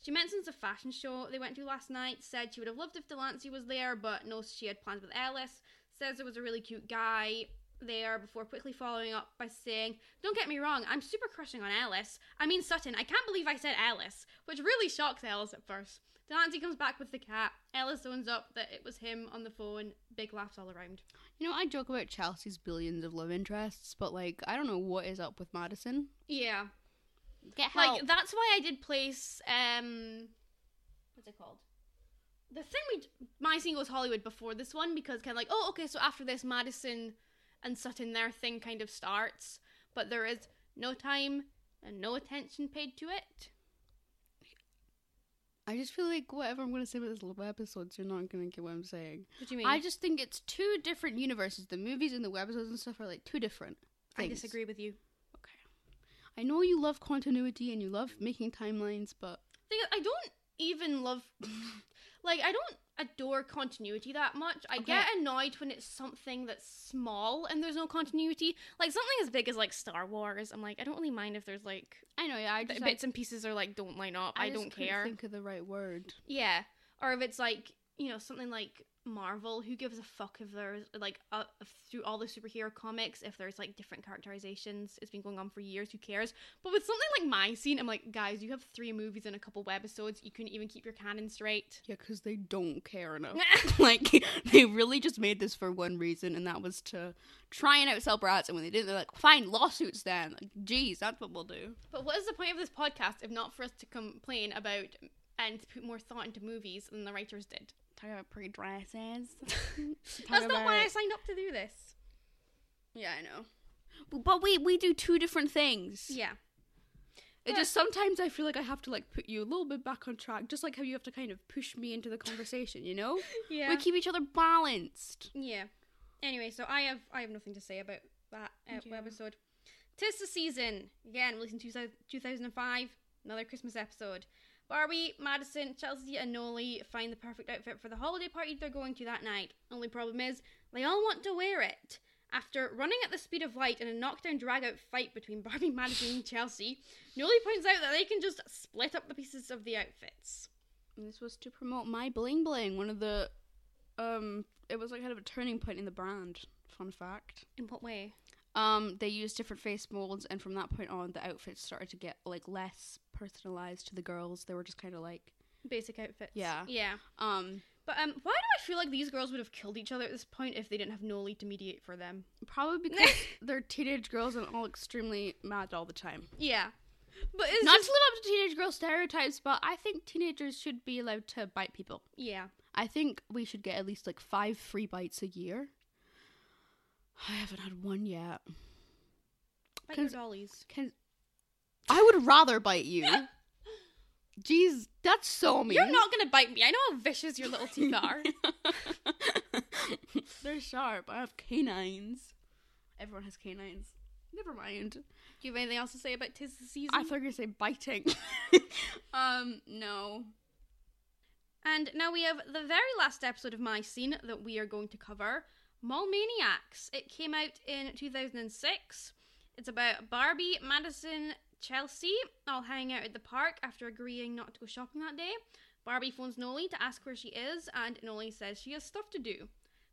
She mentions a fashion show they went to last night, said she would have loved if Delancey was there, but knows she had plans with Ellis. Says there was a really cute guy there before quickly following up by saying, Don't get me wrong, I'm super crushing on Ellis. I mean, Sutton, I can't believe I said Ellis, which really shocks Ellis at first. Delancey comes back with the cat. Ellis owns up that it was him on the phone. Big laughs all around. You know, I joke about Chelsea's billions of love interests, but like, I don't know what is up with Madison. Yeah. Get help. Like, that's why I did place, um, what's it called? The thing we, my scene goes Hollywood before this one because kind of like, oh, okay, so after this, Madison and Sutton, their thing kind of starts, but there is no time and no attention paid to it. I just feel like whatever I'm going to say about this little episodes, you're not going to get what I'm saying. What do you mean? I just think it's two different universes. The movies and the webisodes and stuff are like two different Things. I disagree with you. Okay. I know you love continuity and you love making timelines, but I don't even love, like, I don't adore continuity that much. I Okay. get annoyed when it's something that's small and there's no continuity. Like something as big as like Star Wars. I'm like, I don't really mind if there's like I know, yeah, I just bits and pieces are like don't line up. I, just don't care. Think of the right word. Yeah, or if it's like you know something like Marvel, who gives a fuck if there's like uh, through all the superhero comics if there's like different characterizations? It's been going on for years. Who cares? But with something like my scene, I'm like, guys, you have three movies and a couple webisodes. You couldn't even keep your canon straight. Yeah, because they don't care enough. like they really just made this for one reason, and that was to try and outsell Bratz. And when they didn't, they're like, "Fine, lawsuits then." Like, geez, that's what we'll do. But what is the point of this podcast if not for us to complain about and to put more thought into movies than the writers did? Talk about pretty dresses. That's not why I signed up to do this. Yeah, I know. But we we do two different things. Yeah. It just sometimes I feel like I have to like put you a little bit back on track, just like how you have to kind of push me into the conversation. You know, Yeah. we keep each other balanced. Yeah. Anyway, so I have I have nothing to say about that uh, Yeah. episode. Tis the season again, released in 2000 2005. Another Christmas episode. Barbie, Madison, Chelsea, and Nolee find the perfect outfit for the holiday party they're going to that night. Only problem is, they all want to wear it. After running at the speed of light in a knockdown drag-out fight between Barbie, Madison, and Chelsea, Nolee points out that they can just split up the pieces of the outfits. And this was to promote my bling bling, one of the um it was like kind of a turning point in the brand. Fun fact. In what way? Um, they used different face molds, and from that point on, the outfits started to get like less personalized to the girls. They were just kind of like, Basic outfits. Yeah. Yeah. um, But um, why do I feel like these girls would have killed each other at this point if they didn't have Nolee to mediate for them? probably because they're teenage girls and all extremely mad all the time. Yeah. But it's Not just, to live up to teenage girl stereotypes, but I think teenagers should be allowed to bite people. yeah. I think we should get at least like five free bites a year. I haven't had one yet. Bite your dollies. Can I would rather bite you. Jeez, that's so mean. You're not gonna bite me. I know how vicious your little teeth are. They're sharp. I have canines. Everyone has canines. Never mind. Do you have anything else to say about tis the season? I thought you were gonna say biting. um, no. And now we have the very last episode of My Scene that we are going to cover Mall Maniacs. It came out in 2006. It's about Barbie, Madison, Chelsea all hanging out at the park after agreeing not to go shopping that day. Barbie phones Nolee to ask where she is, and Nolee says she has stuff to do.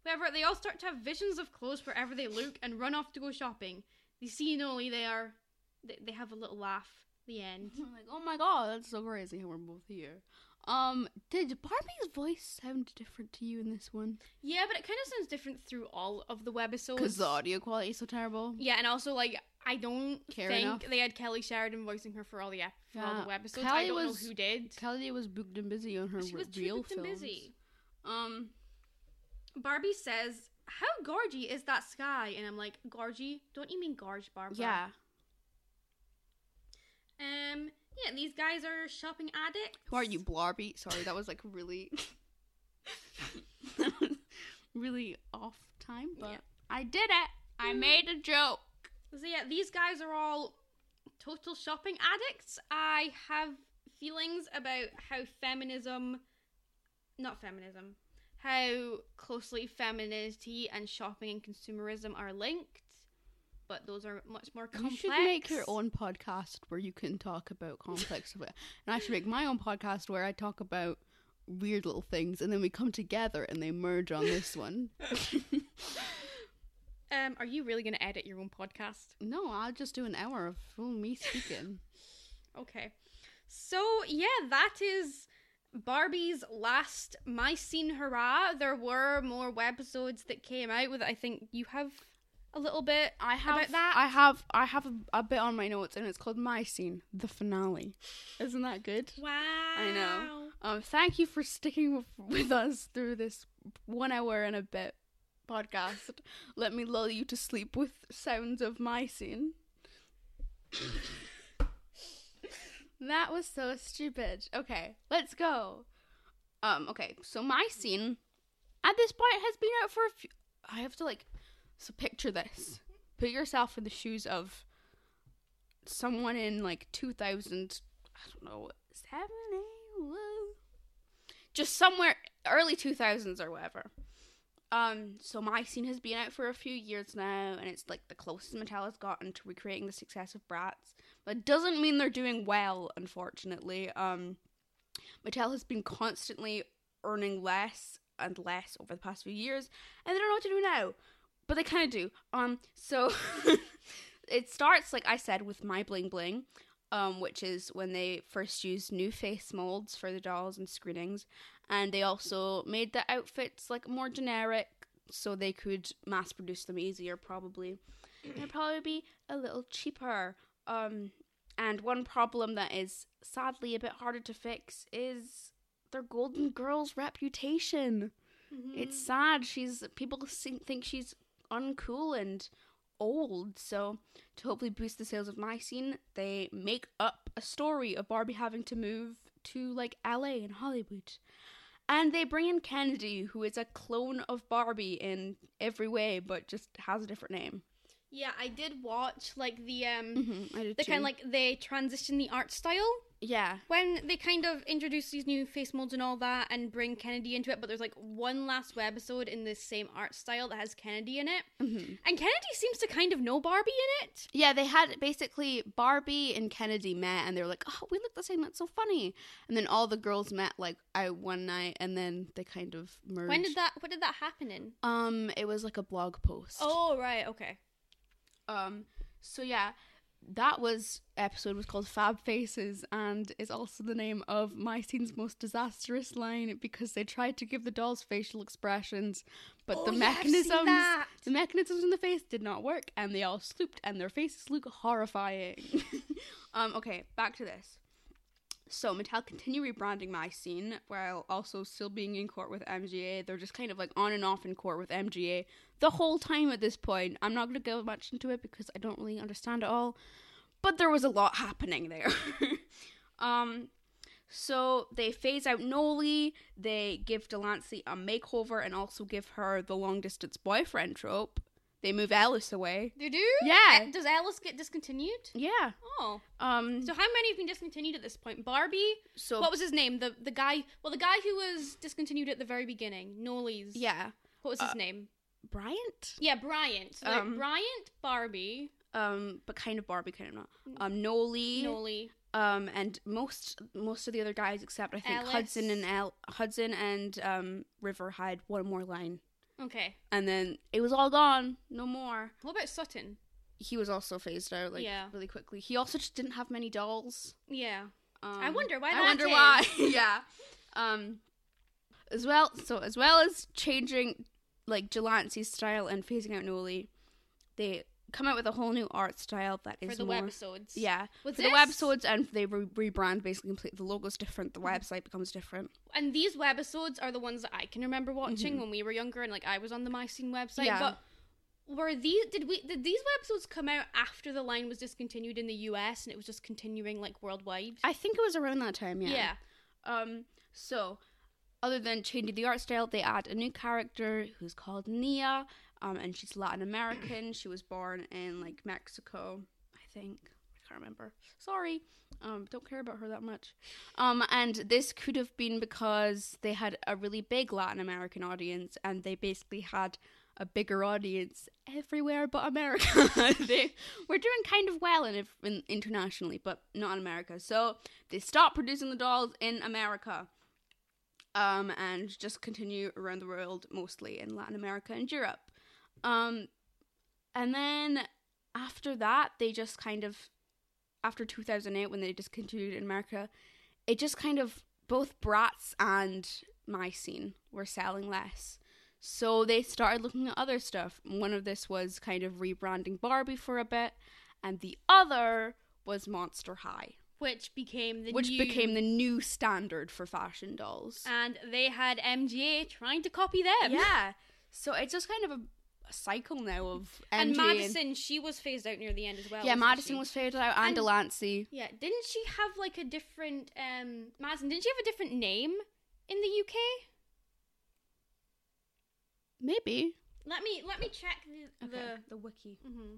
However, they all start to have visions of clothes wherever they look and run off to go shopping. They see Nolee, they are. They, they have a little laugh. The end. I'm like, oh my god, that's so crazy how we're both here. Um, did Barbie's voice sound different to you in this one? Yeah, but it kind of sounds different through all of the webisodes. Because the audio quality is so terrible. Yeah, and also like I don't Care think enough. they had Kelly Sheridan voicing her for all the ep- for all the Yeah. webisodes. Kelly I don't was- know who did. Kelly was booked and busy on her She was real booked and films. busy. Um, Barbie says, "How gorgy is that sky?" And I'm like, "Gorgy? Don't you mean gorge, Barbara?" yeah. Um. Yeah, these guys are shopping addicts. Who are you, Blarby? Sorry, that was like really, really off time, but Yeah. I did it. I Mm. made a joke. So yeah, these guys are all total shopping addicts. I have feelings about how feminism, not feminism, how closely femininity and shopping and consumerism are linked, but those are much more complex. You should make your own podcast where you can talk about complex of it, And I should make my own podcast where I talk about weird little things and then we come together and they merge on this one. Um, are you really going to edit your own podcast? no, I'll just do an hour of full me speaking. Okay. So, yeah, that is Barbie's last My Scene Hurrah. There were more webisodes that came out with I think you have a little bit I have about that. I have I have a, a bit on my notes and it's called My Scene, the finale. Isn't that good? wow. I know. Um, thank you for sticking with, with us through this one hour and a bit podcast. Let me lull you to sleep with sounds of my scene. that was so stupid. Okay, let's go. Um, okay, so my scene at this point has been out for a few. I have to like, so picture this. Put yourself in the shoes of someone in like 2000. I don't know, seven, eight, just somewhere early 2000s or whatever. Um, so my scene has been out for a few years now, and it's like the closest Mattel has gotten to recreating the success of Bratz. But it doesn't mean they're doing well, unfortunately. Um, Mattel has been constantly earning less and less over the past few years, and they don't know what to do now. But they kind of do. Um, so it starts, like I said, with My Bling Bling, um, which is when they first used new face molds for the dolls and screenings, and they also made the outfits like more generic, so they could mass produce them easier, probably. They'd probably be a little cheaper. Um, and one problem that is sadly a bit harder to fix is their Golden Girl's reputation. Mm-hmm. It's sad. She's people think she's uncool and old. So to hopefully boost the sales of my scene, they make up a story of Barbie having to move to like LA and Hollywood. And they bring in Kennedy, who is a clone of Barbie in every way, but just has a different name. Yeah, I did watch like the um Mm-hmm, I did the kind of like they transition the art style yeah, when they kind of introduce these new face molds and all that and bring Kennedy into it. But there's like one last webisode in this same art style that has Kennedy in it, hmm and Kennedy seems to kind of know Barbie in it. yeah. They had basically Barbie and Kennedy met, and they were like, "Oh, we look the same. That's so funny." And then all the girls met like I one night, and then they kind of merged. When did that? What did that happen in? Um, it was like a blog post. Oh right, okay. Um, so yeah, that was episode was called Fab Faces and is also the name of my scene's most disastrous line because they tried to give the dolls facial expressions, but the Oh, yeah, mechanisms the mechanisms in the face did not work and they all slooped and their faces look horrifying. um, okay, back to this. So Mattel continue rebranding my scene while also still being in court with MGA. They're just kind of like on and off in court with MGA the whole time at this point. I'm not to go much into it because I don't really understand it all, but there was a lot happening there. um, so they phase out Nolee. They give Delancey a makeover and also give her the long distance boyfriend trope. They move Ellis away. They do? Yeah. Uh, Does Ellis get discontinued? Yeah. Oh. Um. So how many have been discontinued at this point? Barbie? So What was his name? The the guy well the guy who was discontinued at the very beginning. Nolee's yeah, What was his Uh, name? Bryant. Yeah, Bryant. So um, Bryant, Barbie, Um, but kind of Barbie, kind of not. Um, Nolee. Nolee. Um, and most most of the other guys except I think Ellis. Hudson and El- Hudson and um River had one more line, Okay. and then it was all gone. No more. What about Sutton? He was also phased out like Yeah. really quickly. He also just didn't have many dolls. Yeah. Um, I wonder why I wonder is. why. yeah. Um. As well, so as well as changing like Delancey's style and phasing out Nolee, they come out with a whole new art style that is For the more. webisodes. Yeah, Was for this, the webisodes, and they re- rebrand basically. Complete. The logo's different. The website becomes different. And these webisodes are the ones that I can remember watching when we were younger and like I was on the My Scene website. Mm-hmm. Yeah. But were these did we did these webisodes come out after the line was discontinued in the US and it was just continuing like worldwide? I think it was around that time. Yeah. yeah. Um. So, other than changing the art style, they add a new character who's called Nia. Um, and she's Latin American. She was born in like Mexico, I think. I can't remember. Sorry. Um, don't care about her that much. Um, and this could have been because they had a really big Latin American audience, and they basically had a bigger audience everywhere but America. they were doing kind of well in, in internationally, but not in America. So they stopped producing the dolls in America. Um, and just continue around the world, mostly in Latin America and Europe. Um, and then after that, they just kind of, after 2008, when they discontinued in America, it just kind of, both Bratz and My Scene were selling less. So they started looking at other stuff. One of this was kind of rebranding Barbie for a bit, and the other was Monster High, Which became the which new- became the new standard for fashion dolls. and they had MGA trying to copy them. yeah. So it's just kind of a, a cycle now of And MG Madison, she was phased out near the end as well. yeah, Madison she? was phased out, and, And- Delancey. Yeah, didn't she have like a different um Madison? Didn't she have a different name in the UK? Maybe. Let me let me check the Okay. the. The wiki. hmm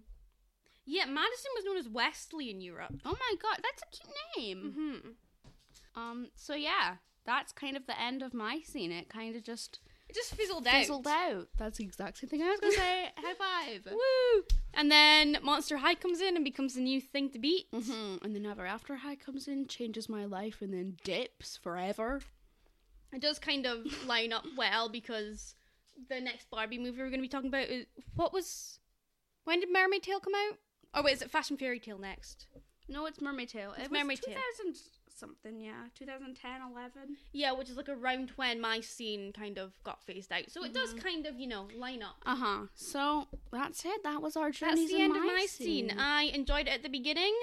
Yeah, Madison was known as Westley in Europe. Oh my god, that's a cute name. hmm Um. So yeah, that's kind of the end of my scene. It kind of just It just fizzled out. fizzled out. That's the exact same thing I was gonna say. High five. Woo! And then Monster High comes in and becomes the new thing to beat. hmm And then Ever After High comes in, changes my life, and then dips forever. It does kind of line up well because the next Barbie movie we're going to be talking about is what was when did Mermaid Tale come out? Oh wait, is it Fashion Fairy Tale next? No, it's Mermaid Tale. It's it Mermaid Tale. 2000 something, yeah. 2010, 11. Yeah, which is like around when my scene kind of got phased out. So it does Mm-hmm. kind of, you know, line up. Uh huh. So that's it. That was our journey. That's the in end of my scene. I enjoyed it at the beginning.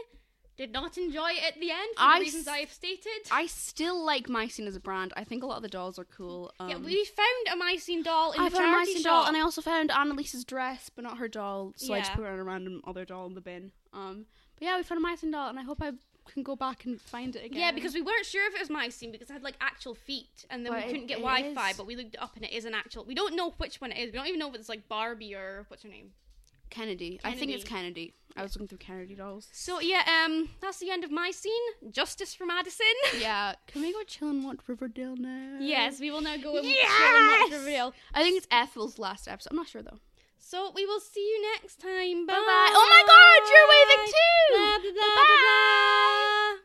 Did not enjoy it at the end for I the reasons s- I have stated. I still like my scene as a brand. I think a lot of the dolls are cool. Um, yeah, we found a my scene doll in I the found my scene shop. doll, and I also found Annalise's dress, but not her doll. So I just Yeah. put a random other doll in the bin. Um, but yeah, we found a my scene doll, and I hope I can go back and find it again. Yeah, because we weren't sure if it was my scene because it had like actual feet, and then But we couldn't get it Wi-Fi. is. But we looked it up, and it is an actual. We don't know which one it is. We don't even know if it's like Barbie or what's her name. Kennedy. I think it's Kennedy. I was looking through Kennedy dolls. So yeah, um, that's the end of my scene. Justice for Madison. yeah, can we go chill and watch Riverdale now? yes, we will now go and chill and watch Riverdale. I think it's Ethel's last episode. I'm not sure though. So we will see you next time. Bye bye. Oh my god, you're waving too. Bye. bye.